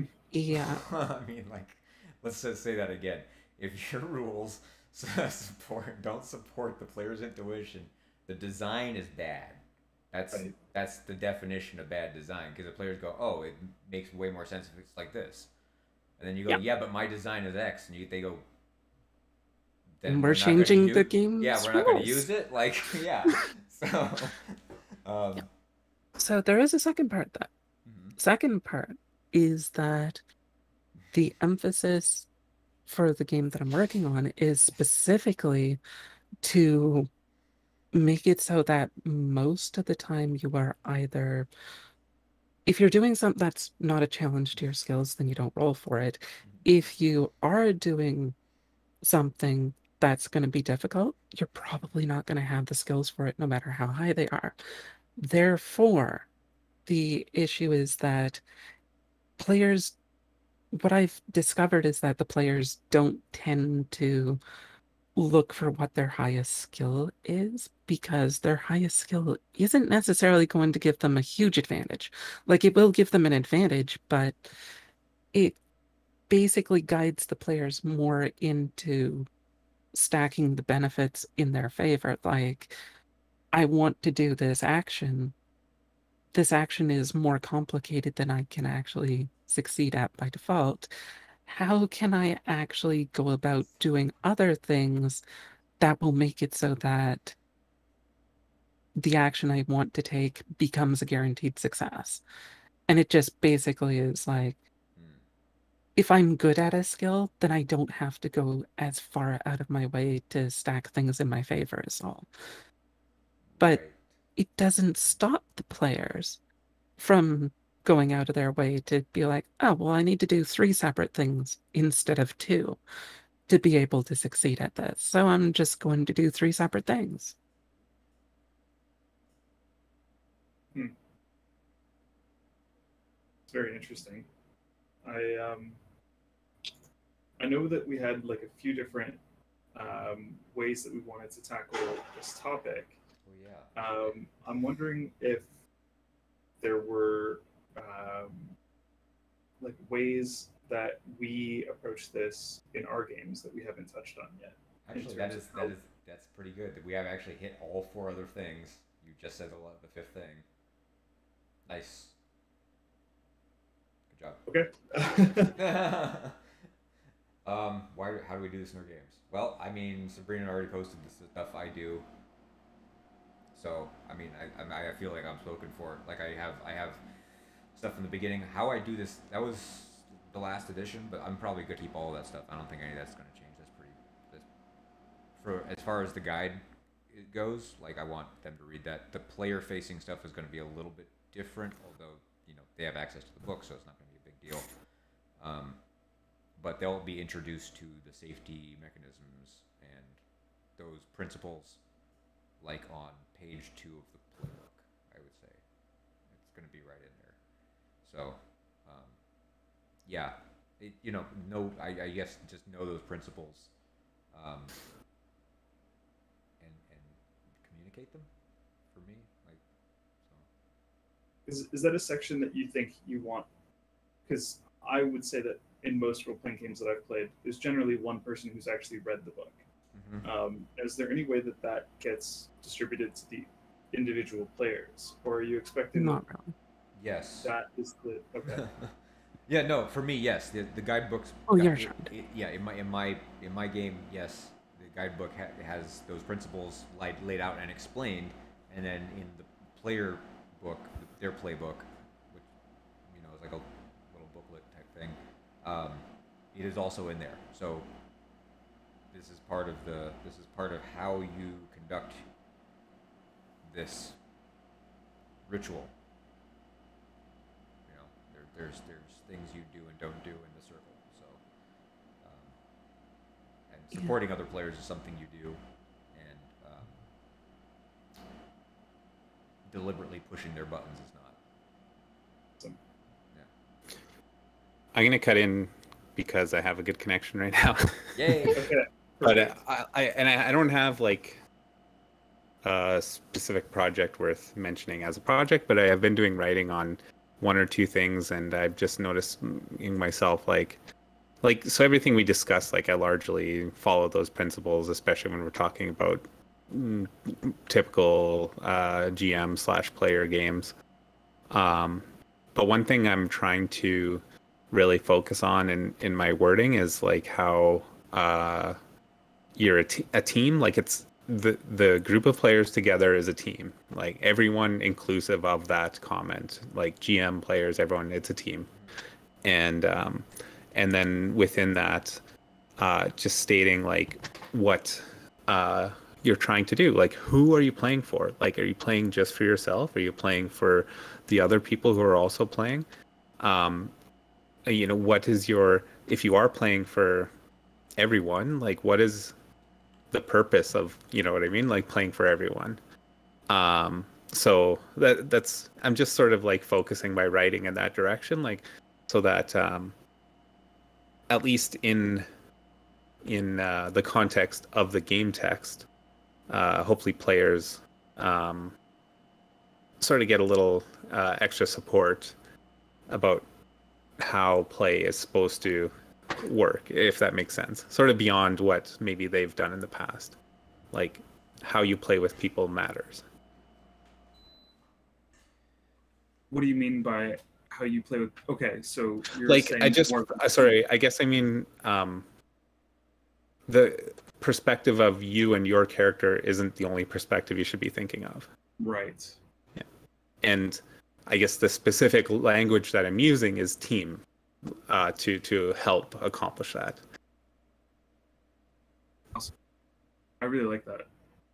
[SPEAKER 1] Yeah.
[SPEAKER 2] I mean, like, let's just say that again. If your rules support don't support the player's intuition, the design is bad. That's
[SPEAKER 3] Right.
[SPEAKER 2] that's the definition of bad design because the players go, "Oh, it makes way more sense if it's like this," and then you go,
[SPEAKER 1] Yeah.
[SPEAKER 2] "Yeah, but my design is X," and you they go,
[SPEAKER 1] And
[SPEAKER 2] we're
[SPEAKER 1] we're
[SPEAKER 2] not gonna
[SPEAKER 1] changing the
[SPEAKER 2] u-
[SPEAKER 1] game's
[SPEAKER 2] Yeah, we're not going to use it. Like, yeah. So, um,
[SPEAKER 1] So there is a second part that
[SPEAKER 2] mhm.
[SPEAKER 1] second part is that the emphasis for the game that I'm working on is specifically to make it so that most of the time you are either if you're doing something that's not a challenge to your skills then you don't roll for it. Mm-hmm. If you are doing something that's going to be difficult you're probably not going to have the skills for it no matter how high they are. Therefore the issue is that players what I've discovered is that the players don't tend to look for what their highest skill is because their highest skill isn't necessarily going to give them a huge advantage. Like it will give them an advantage, but it basically guides the players more into stacking the benefits in their favor. Like, I want to do this action. This action is more complicated than I can actually succeed at by default. How can I actually go about doing other things that will make it so that the action I want to take becomes a guaranteed success? And it just basically is like,
[SPEAKER 2] Hmm.
[SPEAKER 1] if I'm good at a skill, then I don't have to go as far out of my way to stack things in my favor as all. But it doesn't stop the players from going out of their way to be like, oh, well, I need to do three separate things instead of two to be able to succeed at this. So I'm just going to do three separate things.
[SPEAKER 3] It's very interesting. I um, I know that we had like a few different um, ways that we wanted to tackle this topic.
[SPEAKER 2] Well, yeah.
[SPEAKER 3] Um, I'm wondering if there were um, like ways that we approach this in our games that we haven't touched on yet.
[SPEAKER 2] Actually, that is that is that's pretty good. We have actually hit all four other things. You just said the the fifth thing. Nice. Good job. Okay. um, why? How do we do this in our games? Well, I mean, Sabrina already posted this stuff I do. So, I mean, I, I, I feel like I'm spoken for. Like I have I have stuff in the beginning. How I do this? That was the last edition, but I'm probably gonna keep all that stuff. I don't think any of that's gonna change. That's pretty. That's, for as far as the guide goes, like I want them to read that. The player facing stuff is going to be a little bit different, although you know they have access to the book, so it's not going to be a big deal. Um, but they'll be introduced to the safety mechanisms and those principles, like on page two of the playbook. I would say it's going to be right in there. So, um, yeah, it, you know, know I, I guess just know those principles. Um, and and communicate them for me like so
[SPEAKER 3] Is, is that a section that you think you want because I would say that in most role playing games that I've played, there's generally one person who's actually read the book.
[SPEAKER 2] Mhm.
[SPEAKER 3] Um, is there any way that that gets distributed to the individual players, or are you expecting
[SPEAKER 1] Not really.
[SPEAKER 2] Yes.
[SPEAKER 3] that is the okay?
[SPEAKER 2] yeah, no, for me, yes. The the guidebooks.
[SPEAKER 1] Oh,
[SPEAKER 2] gu-
[SPEAKER 1] you're
[SPEAKER 2] it-
[SPEAKER 1] sharp.
[SPEAKER 2] it- yeah, in my in my in my game, yes, the guidebook ha- has those principles laid laid out and explained, and then in the player book, their playbook, which you know is like a little booklet type thing, um, it is also in there. So this is part of the this is part of how you conduct this ritual you know, there, there's there's things you do and don't do in the circle. So, um, and
[SPEAKER 1] Yeah.
[SPEAKER 2] supporting other players is something you do, and um, deliberately pushing their buttons is not.
[SPEAKER 3] Awesome.
[SPEAKER 2] Yeah.
[SPEAKER 4] I'm gonna cut in because I have a good connection right now.
[SPEAKER 2] Yay!
[SPEAKER 3] okay.
[SPEAKER 4] but uh, I, I and I, I don't have like a specific project worth mentioning as a project, but I have been doing writing on one or two things, and I've just noticed in myself like like so everything we discuss like I largely follow those principles, especially when we're talking about mm, typical uh, GM slash player games. Um, but one thing I'm trying to really focus on in in my wording is like how uh, you're a, a team like it's the the group of players together is a team. Like everyone inclusive of that comment. Like gm players everyone it's a team. And um and then within that uh just stating like what uh you're trying to do. Like who are you playing for? Like are you playing just for yourself? Are you playing for the other people who are also playing? Um you know what is your if you are playing for everyone like what is the purpose of you know what i mean? Like playing for everyone. Um so that that's i'm just sort of like focusing my writing in that direction like so that um at least in in uh, the context of the game text uh hopefully players um sort of get a little uh, extra support about how play is supposed to work, if that makes sense. Sort of beyond what maybe they've done in the past. Like how you play with people matters.
[SPEAKER 3] What do you mean by how you play with? Okay, so you're
[SPEAKER 4] like
[SPEAKER 3] saying
[SPEAKER 4] I just
[SPEAKER 3] more-
[SPEAKER 4] uh, sorry, I guess I mean um the perspective of you and your character isn't the only perspective you should be thinking of.
[SPEAKER 3] right.
[SPEAKER 4] Yeah, And I guess the specific language that I'm using is team uh, to to help accomplish that.
[SPEAKER 3] I really like that.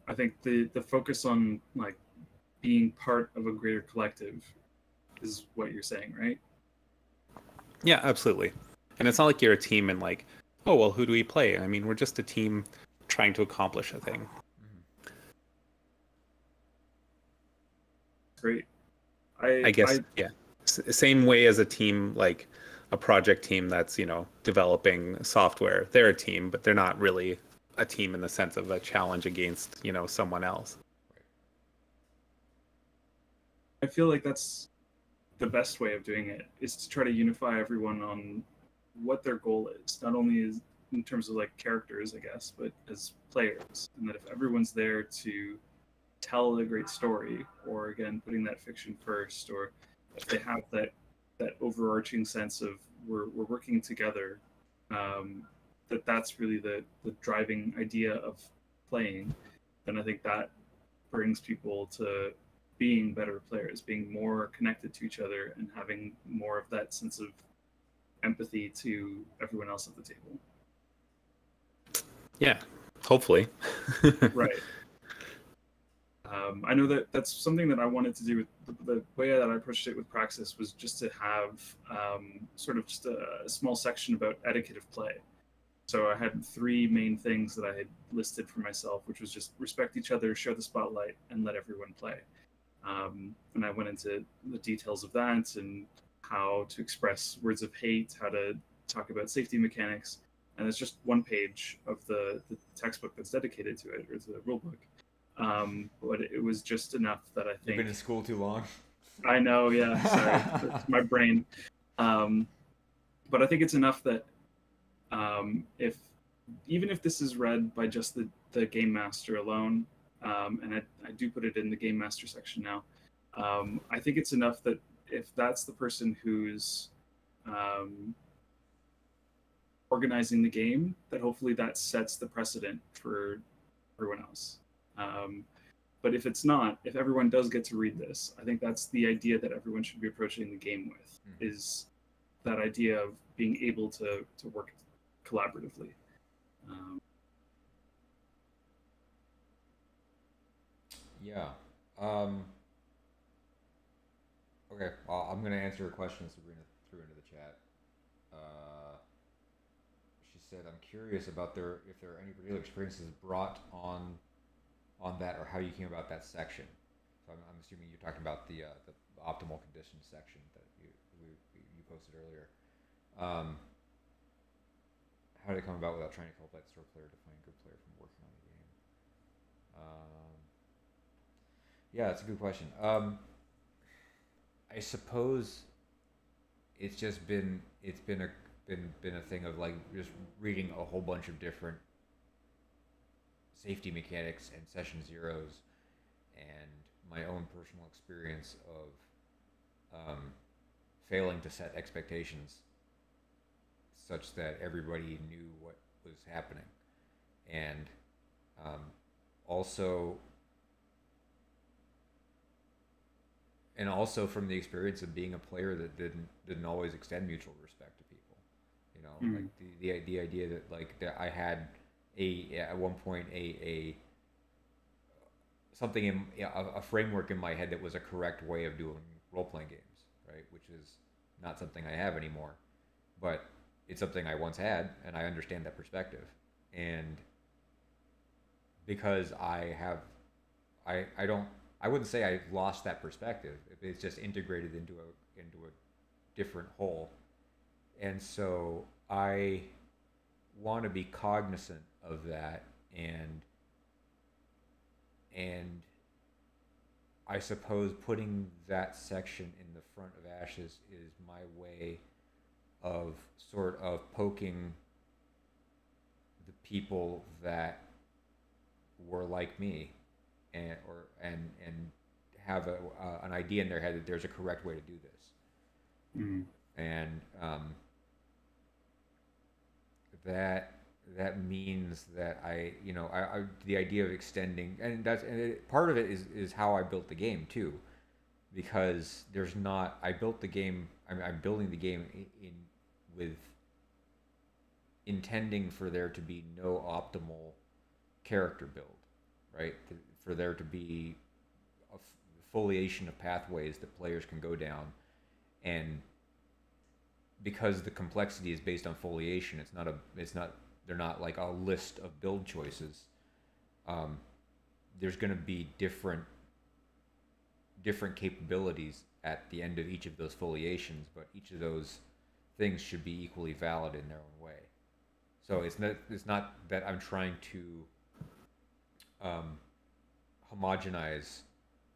[SPEAKER 3] I think the the focus on like being part of a greater collective is what you're saying, right?
[SPEAKER 4] Yeah, absolutely. And it's not like you're a team and like, oh well, who do we play? I mean, we're just a team trying to accomplish a thing.
[SPEAKER 3] Great. I
[SPEAKER 4] I guess
[SPEAKER 3] I,
[SPEAKER 4] yeah. S- same way as a team like a project team that's, you know, developing software. They're a team, but they're not really a team in the sense of a challenge against, you know, someone else.
[SPEAKER 3] I feel like that's the best way of doing it is to try to unify everyone on what their goal is, not only is in terms of like characters, I guess, but as players. And that if everyone's there to tell a great story, or again, putting that fiction first, or if they have that that overarching sense of we're we're working together, um, that that's really the the driving idea of playing, then I think that brings people to being better players, being more connected to each other, and having more of that sense of empathy to everyone else at the table.
[SPEAKER 4] Yeah, hopefully.
[SPEAKER 3] Right. Um, I know that that's something that I wanted to do with the, the way that I approached it with Praxis was just to have um, sort of just a, a small section about etiquette of play. So I had three main things that I had listed for myself, which was just respect each other, share the spotlight, and let everyone play. Um, and I went into the details of that and how to express words of hate, how to talk about safety mechanics, and it's just one page of the, the textbook that's dedicated to it, or the rule book. Um, but it was just enough that I think.
[SPEAKER 2] You've been in school too long.
[SPEAKER 3] I know, yeah. Sorry, it's my brain. Um, but I think it's enough that um, if even if this is read by just the, the game master alone, um, and I, I do put it in the game master section now, um, I think it's enough that if that's the person who's um, organizing the game, that hopefully that sets the precedent for everyone else. Um, but if it's not, if everyone does get to read this, I think that's the idea that everyone should be approaching the game with
[SPEAKER 2] Mhm.
[SPEAKER 3] is that idea of being able to to work collaboratively. Um,
[SPEAKER 2] Yeah. Um, okay. Well, I'm gonna answer a question Sabrina threw into the chat. Uh, she said, "I'm curious about their if there are any particular experiences brought on on that, or how you came about that section." So I'm, I'm assuming you're talking about the uh, the optimal conditions section that you we, you posted earlier. Um, how did it come about without trying to sort of player to find a good player from working on the game? Um, yeah, that's a good question. Um, I suppose it's just been it's been a been been a thing of like just reading a whole bunch of different safety mechanics and session zeros, and my own personal experience of um, failing to set expectations such that everybody knew what was happening, and um, also and also from the experience of being a player that didn't didn't always extend mutual respect to people you know
[SPEAKER 3] Mm.
[SPEAKER 2] like the, the the idea that like that I had a at one point a a something in a, a framework in my head that was a correct way of doing role playing games right which is not something I have anymore but it's something I once had and I understand that perspective and because I have I I don't I wouldn't say I lost that perspective. It's just integrated into a into a different whole. And so I want to be cognizant of that and and I suppose putting that section in the front of ashes is my way of sort of poking the people that were like me and or and and have a, uh, an idea in their head that there's a correct way to do this.
[SPEAKER 3] Mm,
[SPEAKER 2] and um, that that means that I you know I, I the idea of extending and that's and it, part of it is is how I built the game too. Because there's not I built the game I'm, I'm building the game in, in with intending for there to be no optimal character build right? For there to be a foliation of pathways that players can go down. And because the complexity is based on foliation it's not a it's not they're not like a list of build choices um, there's going to be different different capabilities at the end of each of those foliations but each of those things should be equally valid in their own way. So it's not it's not that i'm trying to um, homogenize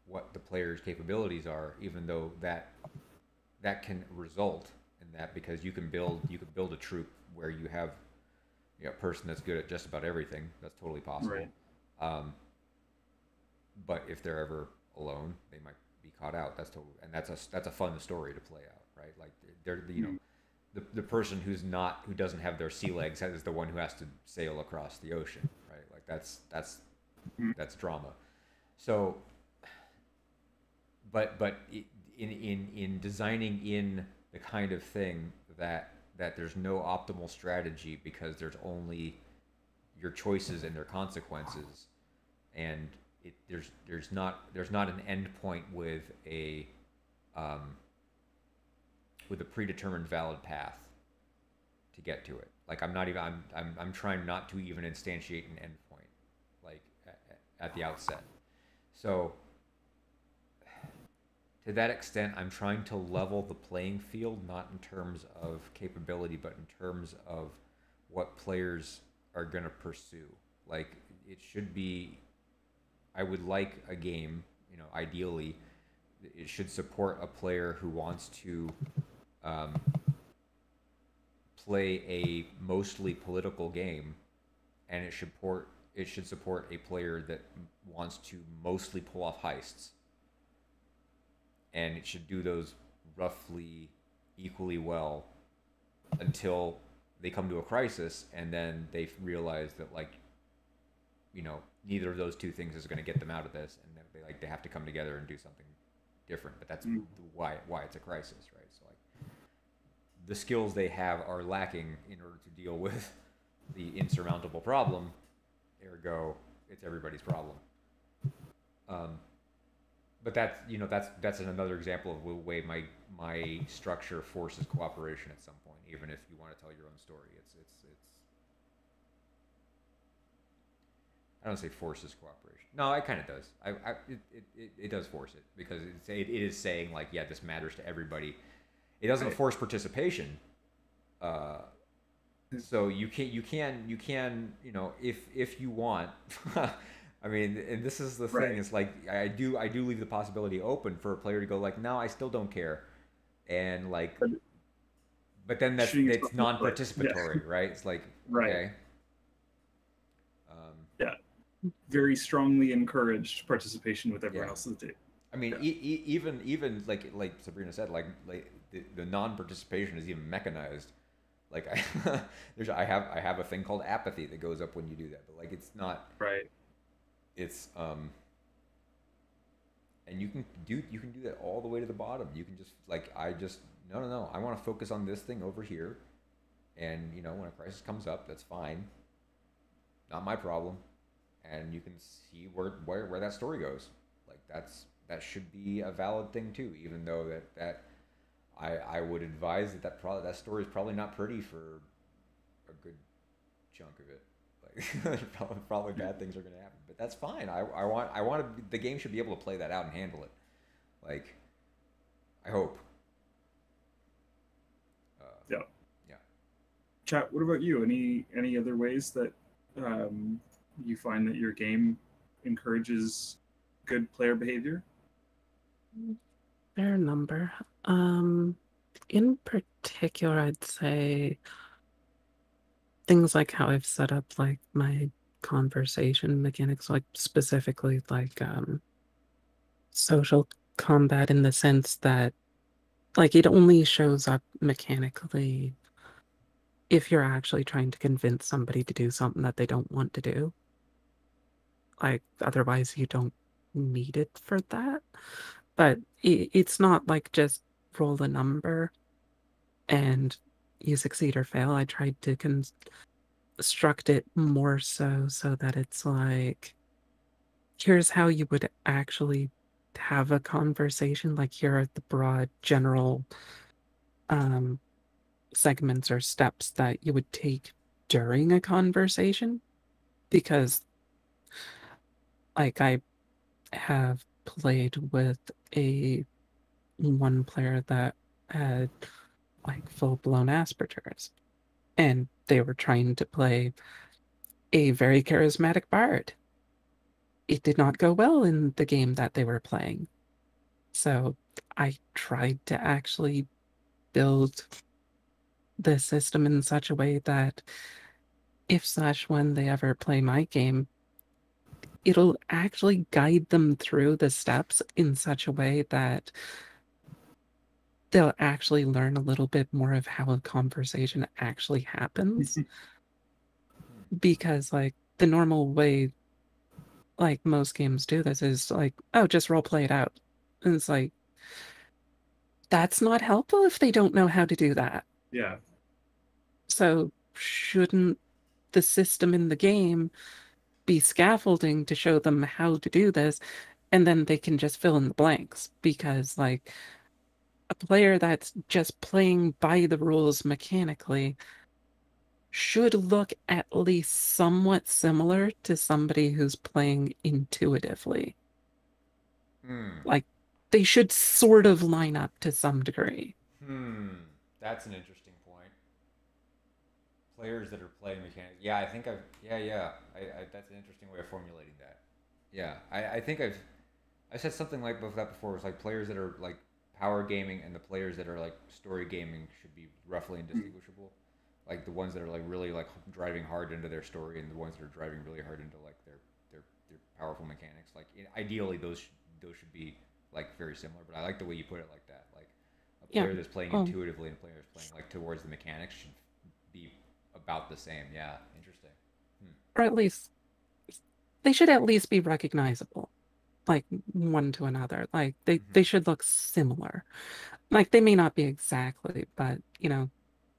[SPEAKER 2] what the player's capabilities are even though that that can result in that because you can build you can build a troop where you have you know, person that's good at just about everything that's totally possible
[SPEAKER 3] Right.
[SPEAKER 2] um, but if they're ever alone they might be caught out that's totally and that's a that's a fun story to play out right like they're you know
[SPEAKER 3] Mhm.
[SPEAKER 2] the, the person who's not who doesn't have their sea legs is the one who has to sail across the ocean right like that's that's
[SPEAKER 3] Mhm.
[SPEAKER 2] that's drama so but but in in in designing in the kind of thing that that there's no optimal strategy because there's only your choices and their consequences. And it there's there's not there's not an end point with a um, with a predetermined valid path to get to it. Like i'm not even i'm i'm, I'm trying not to even instantiate an endpoint like at, at the outset. So to that extent, I'm trying to level the playing field, not in terms of capability, but in terms of what players are going to pursue. Like, it should be, I would like a game, you know, ideally, it should support a player who wants to um, play a mostly political game, and it should port it should support a player that wants to mostly pull off heists, and it should do those roughly equally well until they come to a crisis, and then they realize that like you know neither of those two things is going to get them out of this, and they like they have to come together and do something different. But that's
[SPEAKER 3] Mm.
[SPEAKER 2] why why it's a crisis, right? So like the skills they have are lacking in order to deal with the insurmountable problem. Ergo, it's everybody's problem. Um, but that's you know that's that's another example of the way my my structure forces cooperation at some point, even if you want to tell your own story. It's it's it's. I don't say forces cooperation. No, it kind of does. I, I it, it, it, does force it because it's, it, it is saying like yeah, this matters to everybody. It doesn't
[SPEAKER 3] Right.
[SPEAKER 2] force participation. Uh, so you can you can you can you know if if you want i mean and this is the
[SPEAKER 3] Right.
[SPEAKER 2] thing it's like i do i do leave the possibility open for a player to go like no i still don't care and like
[SPEAKER 3] But-
[SPEAKER 2] then that's
[SPEAKER 3] Shooting
[SPEAKER 2] it's
[SPEAKER 3] yourself in the foot.
[SPEAKER 2] non-participatory right it's like
[SPEAKER 3] Right.
[SPEAKER 2] okay um, yeah,
[SPEAKER 3] Very strongly encouraged participation with everyone
[SPEAKER 2] Yeah.
[SPEAKER 3] else at the table.
[SPEAKER 2] I mean,
[SPEAKER 3] Yeah.
[SPEAKER 2] e- e- even even like like Sabrina said, like like the, the non-participation is even mechanized. Like I, there's I have I have a thing called apathy that goes up when you do that, but like it's not
[SPEAKER 3] Right.
[SPEAKER 2] It's um and you can do you can do that all the way to the bottom. You can just like I just no no no I want to focus on this thing over here, and you know when a crisis comes up, that's fine. Not my problem, and you can see where where where that story goes. Like that's that should be a valid thing too, even though that that I I would advise that that probably that story is probably not pretty for a good chunk of it. Like probably, probably bad things are going to happen, that's fine. I, I want I want to, the game should be able to play that out and handle it. Like I hope. Uh,
[SPEAKER 3] Yeah.
[SPEAKER 2] Yeah.
[SPEAKER 3] Chat. What about you? Any any other ways that um, you find that your game encourages good player behavior?
[SPEAKER 1] Fair number. Um, in particular, I'd say things like how I've set up like my conversation mechanics, like specifically like um social combat in the sense that like it only shows up mechanically if you're actually trying to convince somebody to do something that they don't want to do. Like otherwise you don't need it for that but i it's not like just roll a number and you succeed or fail. I tried to construct it more so so that it's like here's how you would actually have a conversation like here are the broad general um segments or steps that you would take during a conversation because like I have played with a one player that had like full blown Asperger's, and they were trying to play a very charismatic bard. It did not go well in the game that they were playing. So I tried to actually build the system in such a way that if slash when they ever play my game, it'll actually guide them through the steps in such a way that they'll actually learn a little bit more of how a conversation actually happens mm-hmm. because like the normal way like most games do this is like oh just role play it out. And it's like that's not helpful if they don't know how to do that.
[SPEAKER 3] Yeah.
[SPEAKER 1] so shouldn't the system in the game be scaffolding to show them how to do this? And then they can just fill in the blanks because like a player that's just playing by the rules mechanically should look at least somewhat similar to somebody who's playing intuitively
[SPEAKER 2] Hmm.
[SPEAKER 1] they should sort of line up to some degree
[SPEAKER 2] Hmm. That's an interesting point. Players that are playing mechanic. Yeah, I think I've. Yeah, yeah. I, I, that's an interesting way of formulating that. Yeah, I, I think I've. I said something like that before. It's like players that are like power gaming and the players that are like story gaming should be roughly indistinguishable. like the ones that are like really like driving hard into their story, and the ones that are driving really hard into like their their, their powerful mechanics. Like i- ideally, those sh- those should be like very similar. But I like the way you put it like that. Like a
[SPEAKER 1] Yeah,
[SPEAKER 2] player that's playing
[SPEAKER 1] um,
[SPEAKER 2] intuitively and a player that's playing like towards the mechanics should be about the same. Yeah, interesting.
[SPEAKER 1] or at least they should at least be recognizable like one to another like they
[SPEAKER 2] Mhm.
[SPEAKER 1] they should look similar like they may not be exactly but you know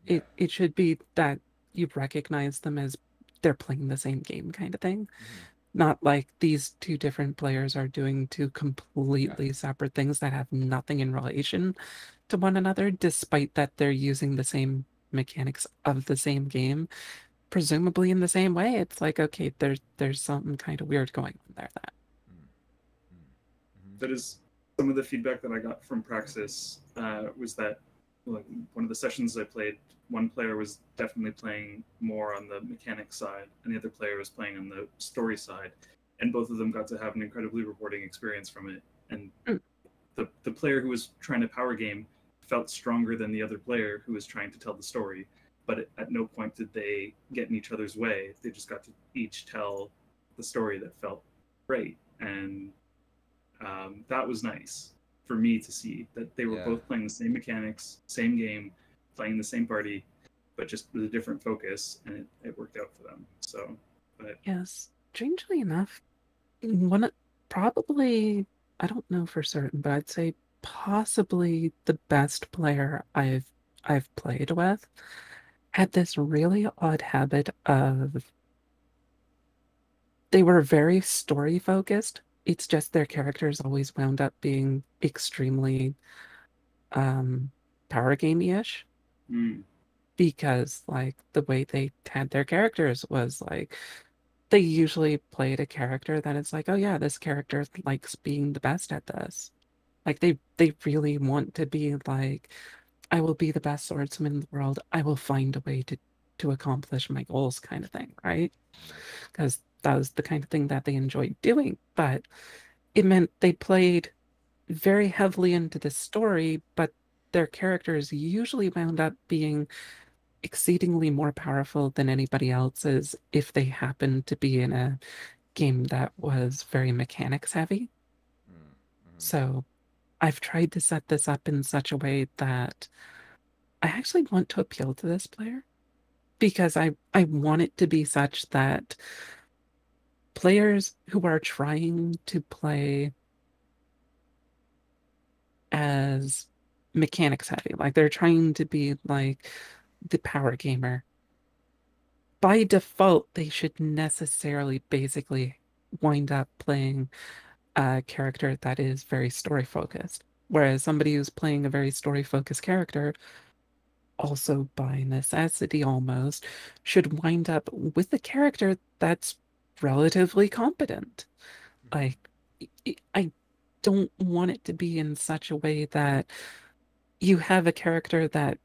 [SPEAKER 2] Yeah.
[SPEAKER 1] it it should be that you recognize them as they're playing the same game kind of thing
[SPEAKER 2] Mhm.
[SPEAKER 1] not like these two different players are doing two completely separate things that have nothing in relation to one another despite that they're using the same mechanics of the same game presumably in the same way it's like okay there's there's something kind of weird going on there that.
[SPEAKER 3] That is some of the feedback that I got from Praxis uh, was that like one of the sessions I played, one player was definitely playing more on the mechanic side, and the other player was playing on the story side, and both of them got to have an incredibly rewarding experience from it. And
[SPEAKER 1] Mm.
[SPEAKER 3] the the player who was trying to power game felt stronger than the other player who was trying to tell the story, but at, at no point did they get in each other's way. They just got to each tell the story that felt great, and um, that was nice for me to see that they were
[SPEAKER 2] Yeah.
[SPEAKER 3] both playing the same mechanics, same game, playing the same party, but just with a different focus, and it, it worked out for them. So, but
[SPEAKER 1] yes strangely enough one probably i don't know for certain but i'd say possibly the best player i've i've played with had this really odd habit of they were very story focused it's just their characters always wound up being extremely um power gamey-ish.
[SPEAKER 3] Mm,
[SPEAKER 1] because like the way they had their characters was like they usually played a character that it's like oh yeah this character likes being the best at this. Like they they really want to be like i will be the best swordsman in the world. I will find a way to to accomplish my goals kind of thing right? Because that was the kind of thing that they enjoyed doing but it meant they played very heavily into the story but their characters usually wound up being exceedingly more powerful than anybody else's if they happened to be in a game that was very mechanics heavy.
[SPEAKER 2] Mm, mhm.
[SPEAKER 1] So I've tried to set this up in such a way that I actually want to appeal to this player because I, I want it to be such that players who are trying to play as mechanics heavy, like they're trying to be like the power gamer, by default, they should necessarily basically wind up playing a character that is very story focused. Whereas somebody who's playing a very story focused character, also by necessity almost, should wind up with a character that's relatively competent. Mm-hmm. Like, i- i- I don't want it to be in such a way that you have a character that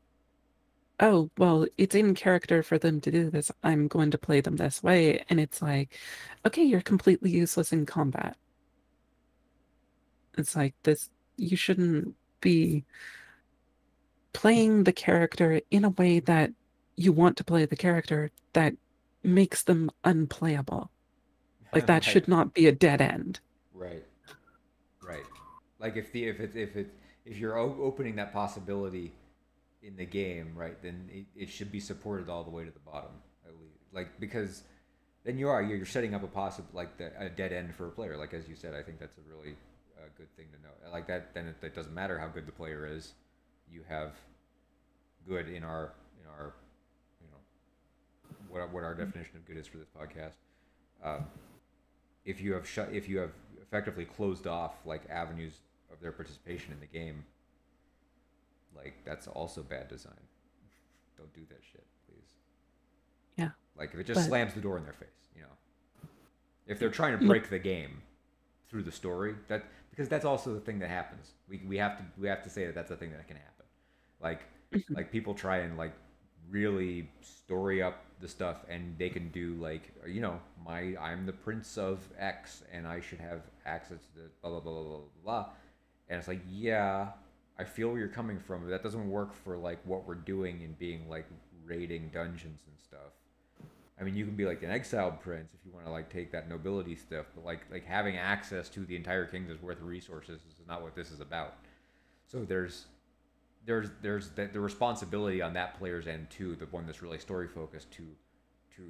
[SPEAKER 1] oh, well, it's in character for them to do this. I'm going to play them this way. And it's like, okay, you're completely useless in combat. It's like this, you shouldn't be playing the character in a way that you want to play the character that makes them unplayable. Like that should not be a dead end.
[SPEAKER 2] Right. Right. Like if the if it if it if you're o- opening that possibility in the game, right, then it, it should be supported all the way to the bottom at least. Like because then you are you're, you're setting up a possible like the, a dead end for a player. Like as you said, I think that's a really uh, good thing to know. Like that, then it, it doesn't matter how good the player is. You have good in our in our you know what what our definition of good is for this podcast. Um, if you have shut if you have effectively closed off like avenues of their participation in the game like that's also bad design. Don't do that shit please.
[SPEAKER 1] Yeah.
[SPEAKER 2] like if it just
[SPEAKER 1] But-
[SPEAKER 2] slams the door in their face you know? If they're trying to break the game through the story that because that's also the thing that happens. We, we have to we have to say that that's the thing that can happen. Like like people try and like really story up the stuff and they can do like you know my i'm the prince of x and i should have access to blah blah blah blah blah blah and it's like yeah i feel where you're coming from but that doesn't work for like what we're doing and being like raiding dungeons and stuff. I mean, you can be like an exiled prince if you want to like take that nobility stuff, but like like having access to the entire kingdom's worth of resources is not what this is about. So there's there's there's the, the responsibility on that player's end too, the one that's really story focused to to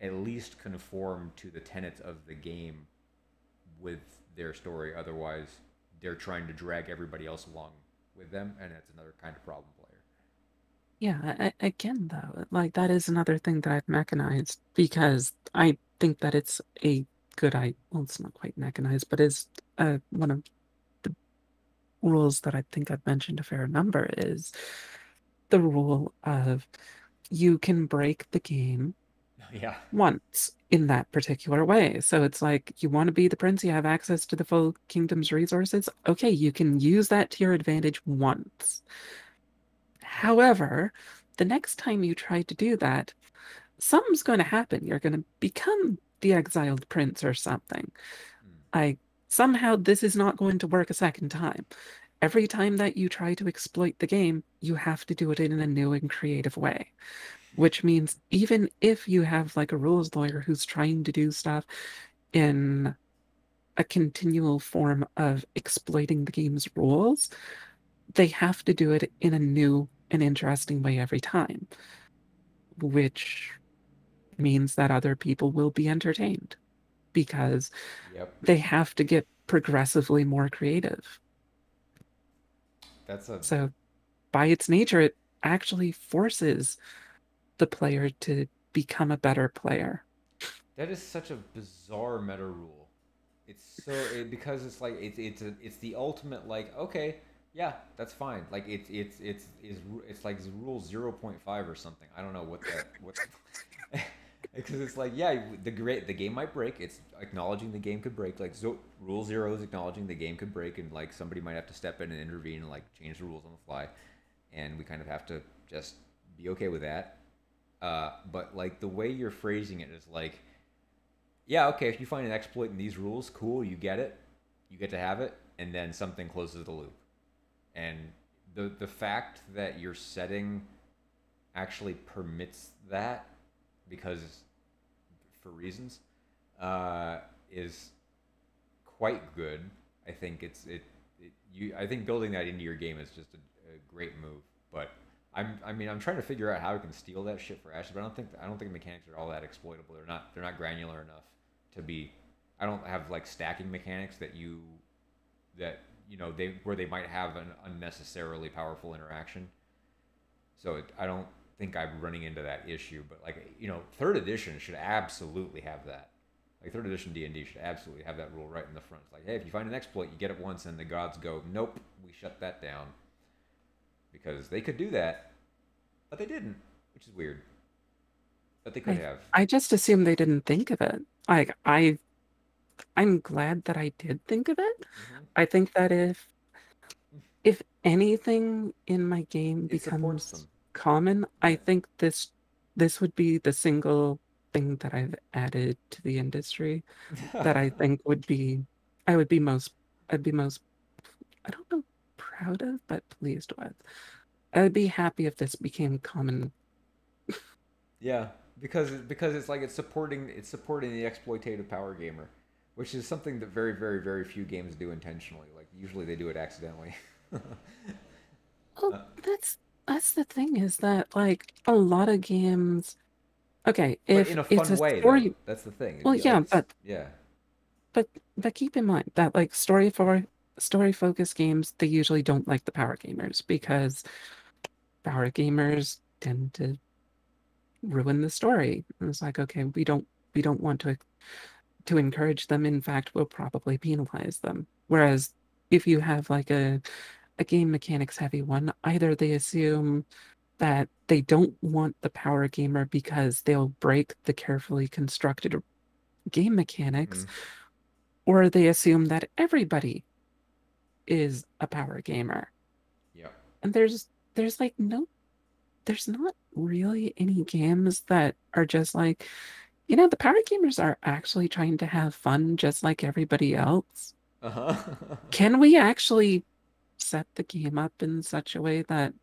[SPEAKER 2] at least conform to the tenets of the game with their story. Otherwise, they're trying to drag everybody else along with them, and that's another kind of problem player.
[SPEAKER 1] Yeah, I, again, though, like that is another thing that I've mechanized because I think that it's a good I well, it's not quite mechanized, but is uh, one of rules that I think I've mentioned a fair number is the rule of you can break the game
[SPEAKER 2] Yeah.
[SPEAKER 1] once in that particular way. So it's like you want to be the prince, you have access to the full kingdom's resources. Okay, you can use that to your advantage once. However, the next time you try to do that, something's going to happen. You're going to become the exiled prince or something. Hmm. Like somehow this is not going to work a second time. Every time that you try to exploit the game, you have to do it in a new and creative way. Which means even if you have like a rules lawyer who's trying to do stuff in a continual form of exploiting the game's rules, they have to do it in a new and interesting way every time, which means that other people will be entertained because
[SPEAKER 2] Yep.
[SPEAKER 1] they have to get progressively more creative.
[SPEAKER 2] That's a
[SPEAKER 1] So, by its nature, it actually forces the player to become a better player.
[SPEAKER 2] That is such a bizarre meta rule. It's so it, because it's like it's it's a, it's the ultimate like okay yeah that's fine like it's it's it's is it's like rule zero point five or something I don't know what that what because it's like yeah the great the game might break it's acknowledging the game could break like so rule zero is acknowledging the game could break and like somebody might have to step in and intervene and like change the rules on the fly and we kind of have to just be okay with that uh, but like the way you're phrasing it is like yeah, okay, if you find an exploit in these rules, cool, you get it, you get to have it, and then something closes the loop. And the the fact that your setting actually permits that because for reasons uh, is quite good. I think it's it, it you I think building that into your game is just a, a great move. But I'm I mean I'm trying to figure out how I can steal that shit for Ashes, but I don't think I don't think mechanics are all that exploitable. They're not they're not granular enough to be. I don't have like stacking mechanics that you that you know they where they might have an unnecessarily powerful interaction. So it, I don't think I'm running into that issue. But like you know, third edition should absolutely have that. Like third edition D and D should absolutely have that rule right in the front. It's like, hey, if you find an exploit, you get it once, and the gods go, nope, we shut that down because they could do that, but they didn't, which is weird. But they could
[SPEAKER 1] I-
[SPEAKER 2] have.
[SPEAKER 1] I just assumed they didn't think of it. Like I I'm glad that I did think of it.
[SPEAKER 2] Mhm.
[SPEAKER 1] I think that if if anything in my game
[SPEAKER 2] It
[SPEAKER 1] becomes. Common, I think this this would be the single thing that I've added to the industry that I think would be I would be most I'd be most I don't know proud of, but pleased with. I'd be happy if this became common.
[SPEAKER 2] Yeah, because because it's like it's supporting it's supporting the exploitative power gamer, which is something that very very very few games do intentionally. Like usually they do it accidentally.
[SPEAKER 1] Well,
[SPEAKER 2] Uh,
[SPEAKER 1] that's that's the thing is that like a lot of games. Okay,
[SPEAKER 2] but
[SPEAKER 1] if
[SPEAKER 2] in a
[SPEAKER 1] it's a
[SPEAKER 2] way,
[SPEAKER 1] story,
[SPEAKER 2] though. That's the thing.
[SPEAKER 1] Well, yeah,
[SPEAKER 2] it's-
[SPEAKER 1] but-
[SPEAKER 2] yeah,
[SPEAKER 1] but but keep in mind that like story for story focused games, they usually don't like the power gamers because power gamers tend to ruin the story. And it's like, okay, we don't we don't want to to encourage them. In fact, we'll probably penalize them. Whereas if you have like a a game mechanics heavy one, either they assume that they don't want the power gamer because they'll break the carefully constructed game mechanics,
[SPEAKER 2] Mhm.
[SPEAKER 1] or they assume that everybody is a power gamer.
[SPEAKER 2] yeah.
[SPEAKER 1] And there's there's like no there's not really any games that are just like you know the power gamers are actually trying to have fun just like everybody else.
[SPEAKER 2] Uh huh.
[SPEAKER 1] Can we actually set the game up in such a way that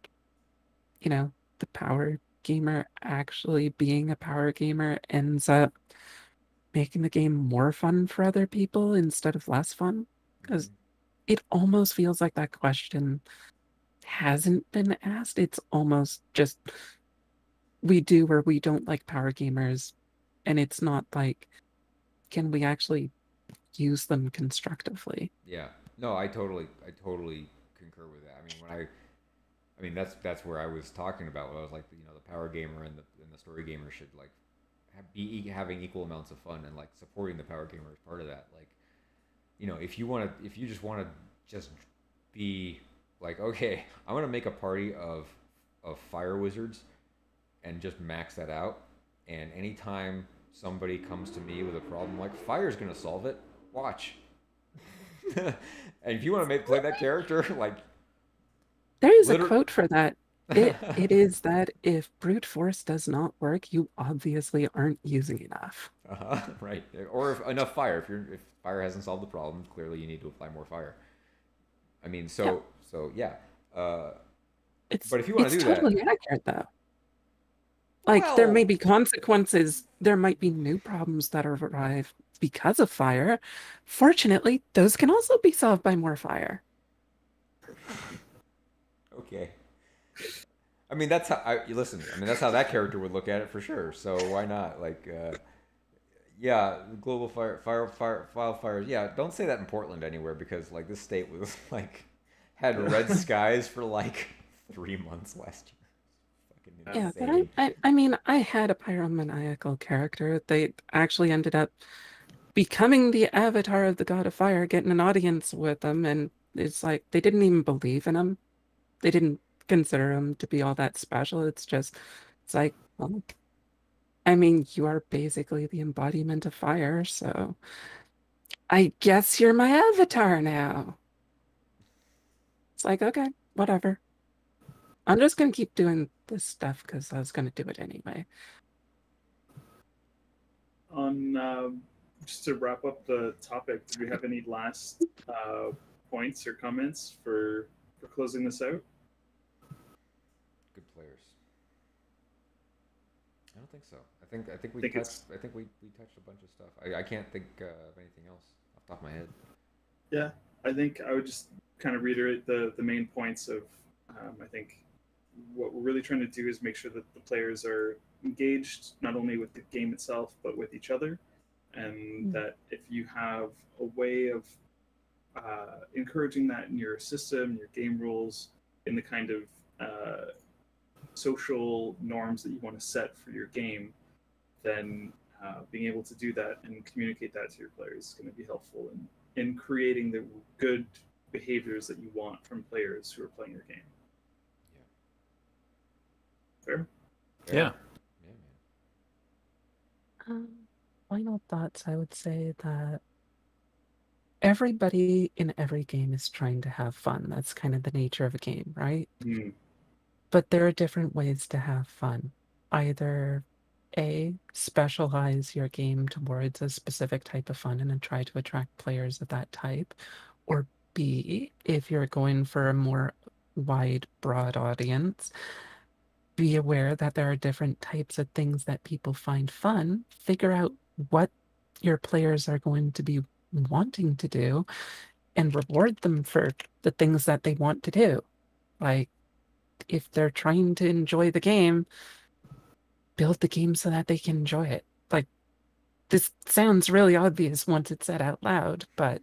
[SPEAKER 1] you know the power gamer actually being a power gamer ends up making the game more fun for other people instead of less fun? Because mm-hmm. it almost feels like that question hasn't been asked. It's almost just we do or we don't like power gamers. And it's not like, can we actually use them constructively?
[SPEAKER 2] Yeah. No, I totally, I totally concur with that. I mean, when I, I mean, that's that's where I was talking about. When I was like, you know, the power gamer and the and the story gamer should like have, be having equal amounts of fun and like supporting the power gamer as part of that. Like, you know, if you want to, if you just want to just be like, okay, I'm gonna make a party of of fire wizards and just max that out. And anytime somebody comes to me with a problem, like fire's gonna solve it. Watch. and if you want to make play that character, like
[SPEAKER 1] There is
[SPEAKER 2] Liter-
[SPEAKER 1] a quote for that. It, it is that if brute force does not work, you obviously aren't using enough.
[SPEAKER 2] uh right, or if enough fire. If you're if fire hasn't solved the problem, clearly you need to apply more fire. I mean, so
[SPEAKER 1] Yeah.
[SPEAKER 2] so yeah. Uh,
[SPEAKER 1] It's
[SPEAKER 2] But if you wanna
[SPEAKER 1] it's
[SPEAKER 2] do that-
[SPEAKER 1] totally accurate though. Like there may be consequences, there might be new problems that arrive because of fire. Fortunately, those can also be solved by more fire.
[SPEAKER 2] okay. I mean, that's how I you listen. I mean, that's how that character would look at it for sure. So why not? Like, uh, yeah, global fire, fire, fire, wildfires. Yeah, don't say that in Portland anywhere because like this state was like had red skies for like three months last year. Fucking
[SPEAKER 1] Yeah, but I. I, I mean, I had a pyromaniacal character. They actually ended up becoming the avatar of the god of fire, getting an audience with him, and it's like they didn't even believe in him. They didn't consider him to be all that special. It's just, it's like, well, I mean, you are basically the embodiment of fire, so I guess you're my avatar now. It's like, okay, whatever. I'm just gonna keep doing this stuff because I was gonna do it anyway.
[SPEAKER 3] On um, just to wrap up the topic, do we have any last uh, points or comments for for closing this out?
[SPEAKER 2] good players. I don't think so. I think I think we
[SPEAKER 3] Think
[SPEAKER 2] touched.
[SPEAKER 3] it's-
[SPEAKER 2] I think we, we touched a bunch of stuff. I, I can't think uh, of anything else off the top of my head.
[SPEAKER 3] Yeah, I think I would just kind of reiterate the the main points of. Um, I think what we're really trying to do is make sure that the players are engaged not only with the game itself but with each other, and
[SPEAKER 1] Mm.
[SPEAKER 3] that if you have a way of uh, encouraging that in your system, your game rules, in the kind of uh, social norms that you want to set for your game, then uh, being able to do that and communicate that to your players is going to be helpful in, in creating the good behaviors that you want from players who are playing your game. Yeah. Fair?
[SPEAKER 4] Yeah.
[SPEAKER 2] Yeah, man.
[SPEAKER 1] Um, final thoughts. I would say that everybody in every game is trying to have fun. That's kind of the nature of a game, right?
[SPEAKER 3] Hmm.
[SPEAKER 1] But there are different ways to have fun. Either A, specialize your game towards a specific type of fun and then try to attract players of that type. Or B, if you're going for a more wide, broad audience, be aware that there are different types of things that people find fun. Figure out what your players are going to be wanting to do and reward them for the things that they want to do. Like, if they're trying to enjoy the game, build the game so that they can enjoy it. Like, this sounds really obvious once it's said out loud, but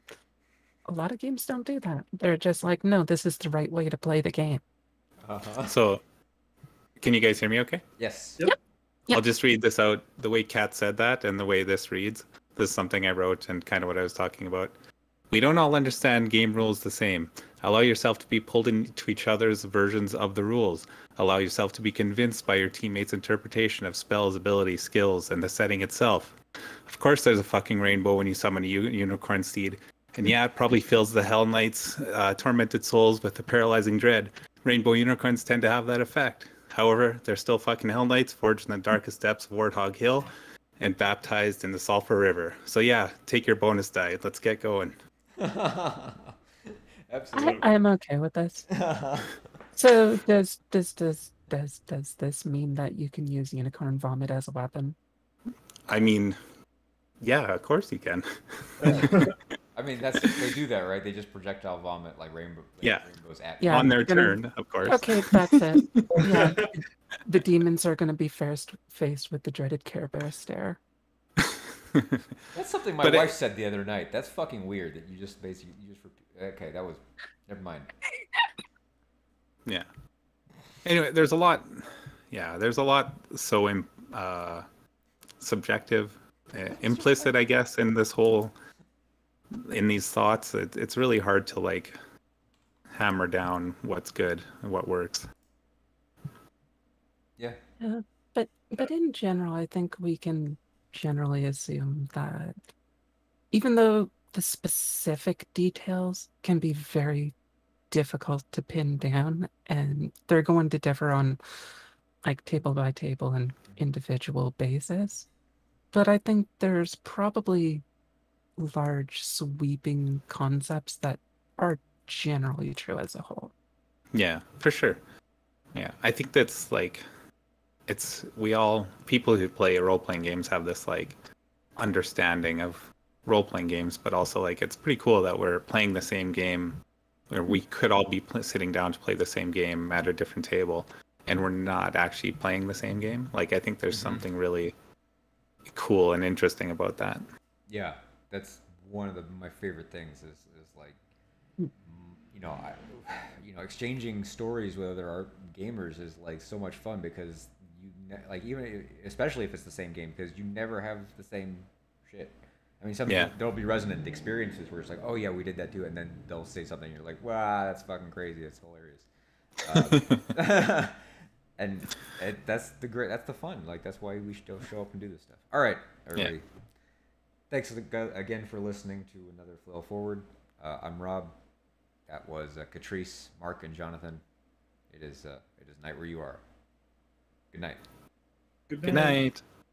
[SPEAKER 1] a lot of games don't do that. They're just like, no, this is the right way to play the game.
[SPEAKER 2] Uh-huh.
[SPEAKER 4] So, can you guys hear me okay?
[SPEAKER 2] Yes.
[SPEAKER 3] Yep.
[SPEAKER 1] Yeah.
[SPEAKER 4] I'll just read this out the way Kat said that and the way this reads. This is something I wrote and kind of what I was talking about. We don't all understand game rules the same. Allow yourself to be pulled into each other's versions of the rules. Allow yourself to be convinced by your teammates' interpretation of spells, abilities, skills, and the setting itself. Of course, there's a fucking rainbow when you summon a u- unicorn steed. And yeah, it probably fills the Hell Knights' uh, tormented souls with a paralyzing dread. Rainbow unicorns tend to have that effect. However, they're still fucking Hell Knights forged in the darkest depths of Warthog Hill and baptized in the Sulphur River. So yeah, take your bonus die. Let's get going.
[SPEAKER 1] I,
[SPEAKER 2] Absolutely.
[SPEAKER 1] I'm okay with this. So does does does does does this mean that you can use unicorn vomit as a weapon?
[SPEAKER 4] I mean, yeah, of course you can.
[SPEAKER 2] I mean, that's they do that, right? They just projectile vomit like rainbow. Like
[SPEAKER 4] Yeah.
[SPEAKER 2] Rainbows at
[SPEAKER 1] Yeah,
[SPEAKER 4] On their
[SPEAKER 1] gonna-
[SPEAKER 4] turn, of course.
[SPEAKER 1] Okay, that's it. Yeah, the demons are going to be first faced with the dreaded Care Bear stare.
[SPEAKER 2] That's something my
[SPEAKER 4] But it-
[SPEAKER 2] wife said the other night. That's fucking weird. That you just basically you just repeat. Okay, that was. Never mind.
[SPEAKER 4] yeah. Anyway, there's a lot. Yeah, there's a lot so im- uh, subjective, uh, implicit, I guess, in this whole, in these thoughts. It, it's really hard to like hammer down what's good and what works.
[SPEAKER 2] Yeah.
[SPEAKER 1] Uh, but but in general, I think we can generally assume that even though the specific details can be very difficult to pin down and they're going to differ on like table by table and individual basis, but I think there's probably large sweeping concepts that are generally true as a whole.
[SPEAKER 4] Yeah, for sure. Yeah, I think that's like, it's we all people who play role playing games have this like understanding of role playing games, but also like it's pretty cool that we're playing the same game, where we could all be pl- sitting down to play the same game at a different table, and we're not actually playing the same game. Like I think there's
[SPEAKER 2] Mhm.
[SPEAKER 4] something really cool and interesting about that.
[SPEAKER 2] Yeah, that's one of the, my favorite things is, is like,
[SPEAKER 1] Hmm.
[SPEAKER 2] mm, you know, I, you know, exchanging stories with other gamers is like so much fun because you ne- like even especially if it's the same game because you never have the same shit. I mean, some
[SPEAKER 4] Yeah.
[SPEAKER 2] there'll be resonant experiences where it's like, oh yeah, we did that too, and then they'll say something, and you're like, wow, that's fucking crazy, it's hilarious. Um, and it, that's the great, that's the fun. Like that's why we still show up and do this stuff. All right, everybody. Thanks again for listening to another Flail Forward. Uh, I'm Rob. That was uh, Catrice, Mark, and Jonathan. It is uh, it is night where you are. Good night.
[SPEAKER 3] Good
[SPEAKER 4] Good night.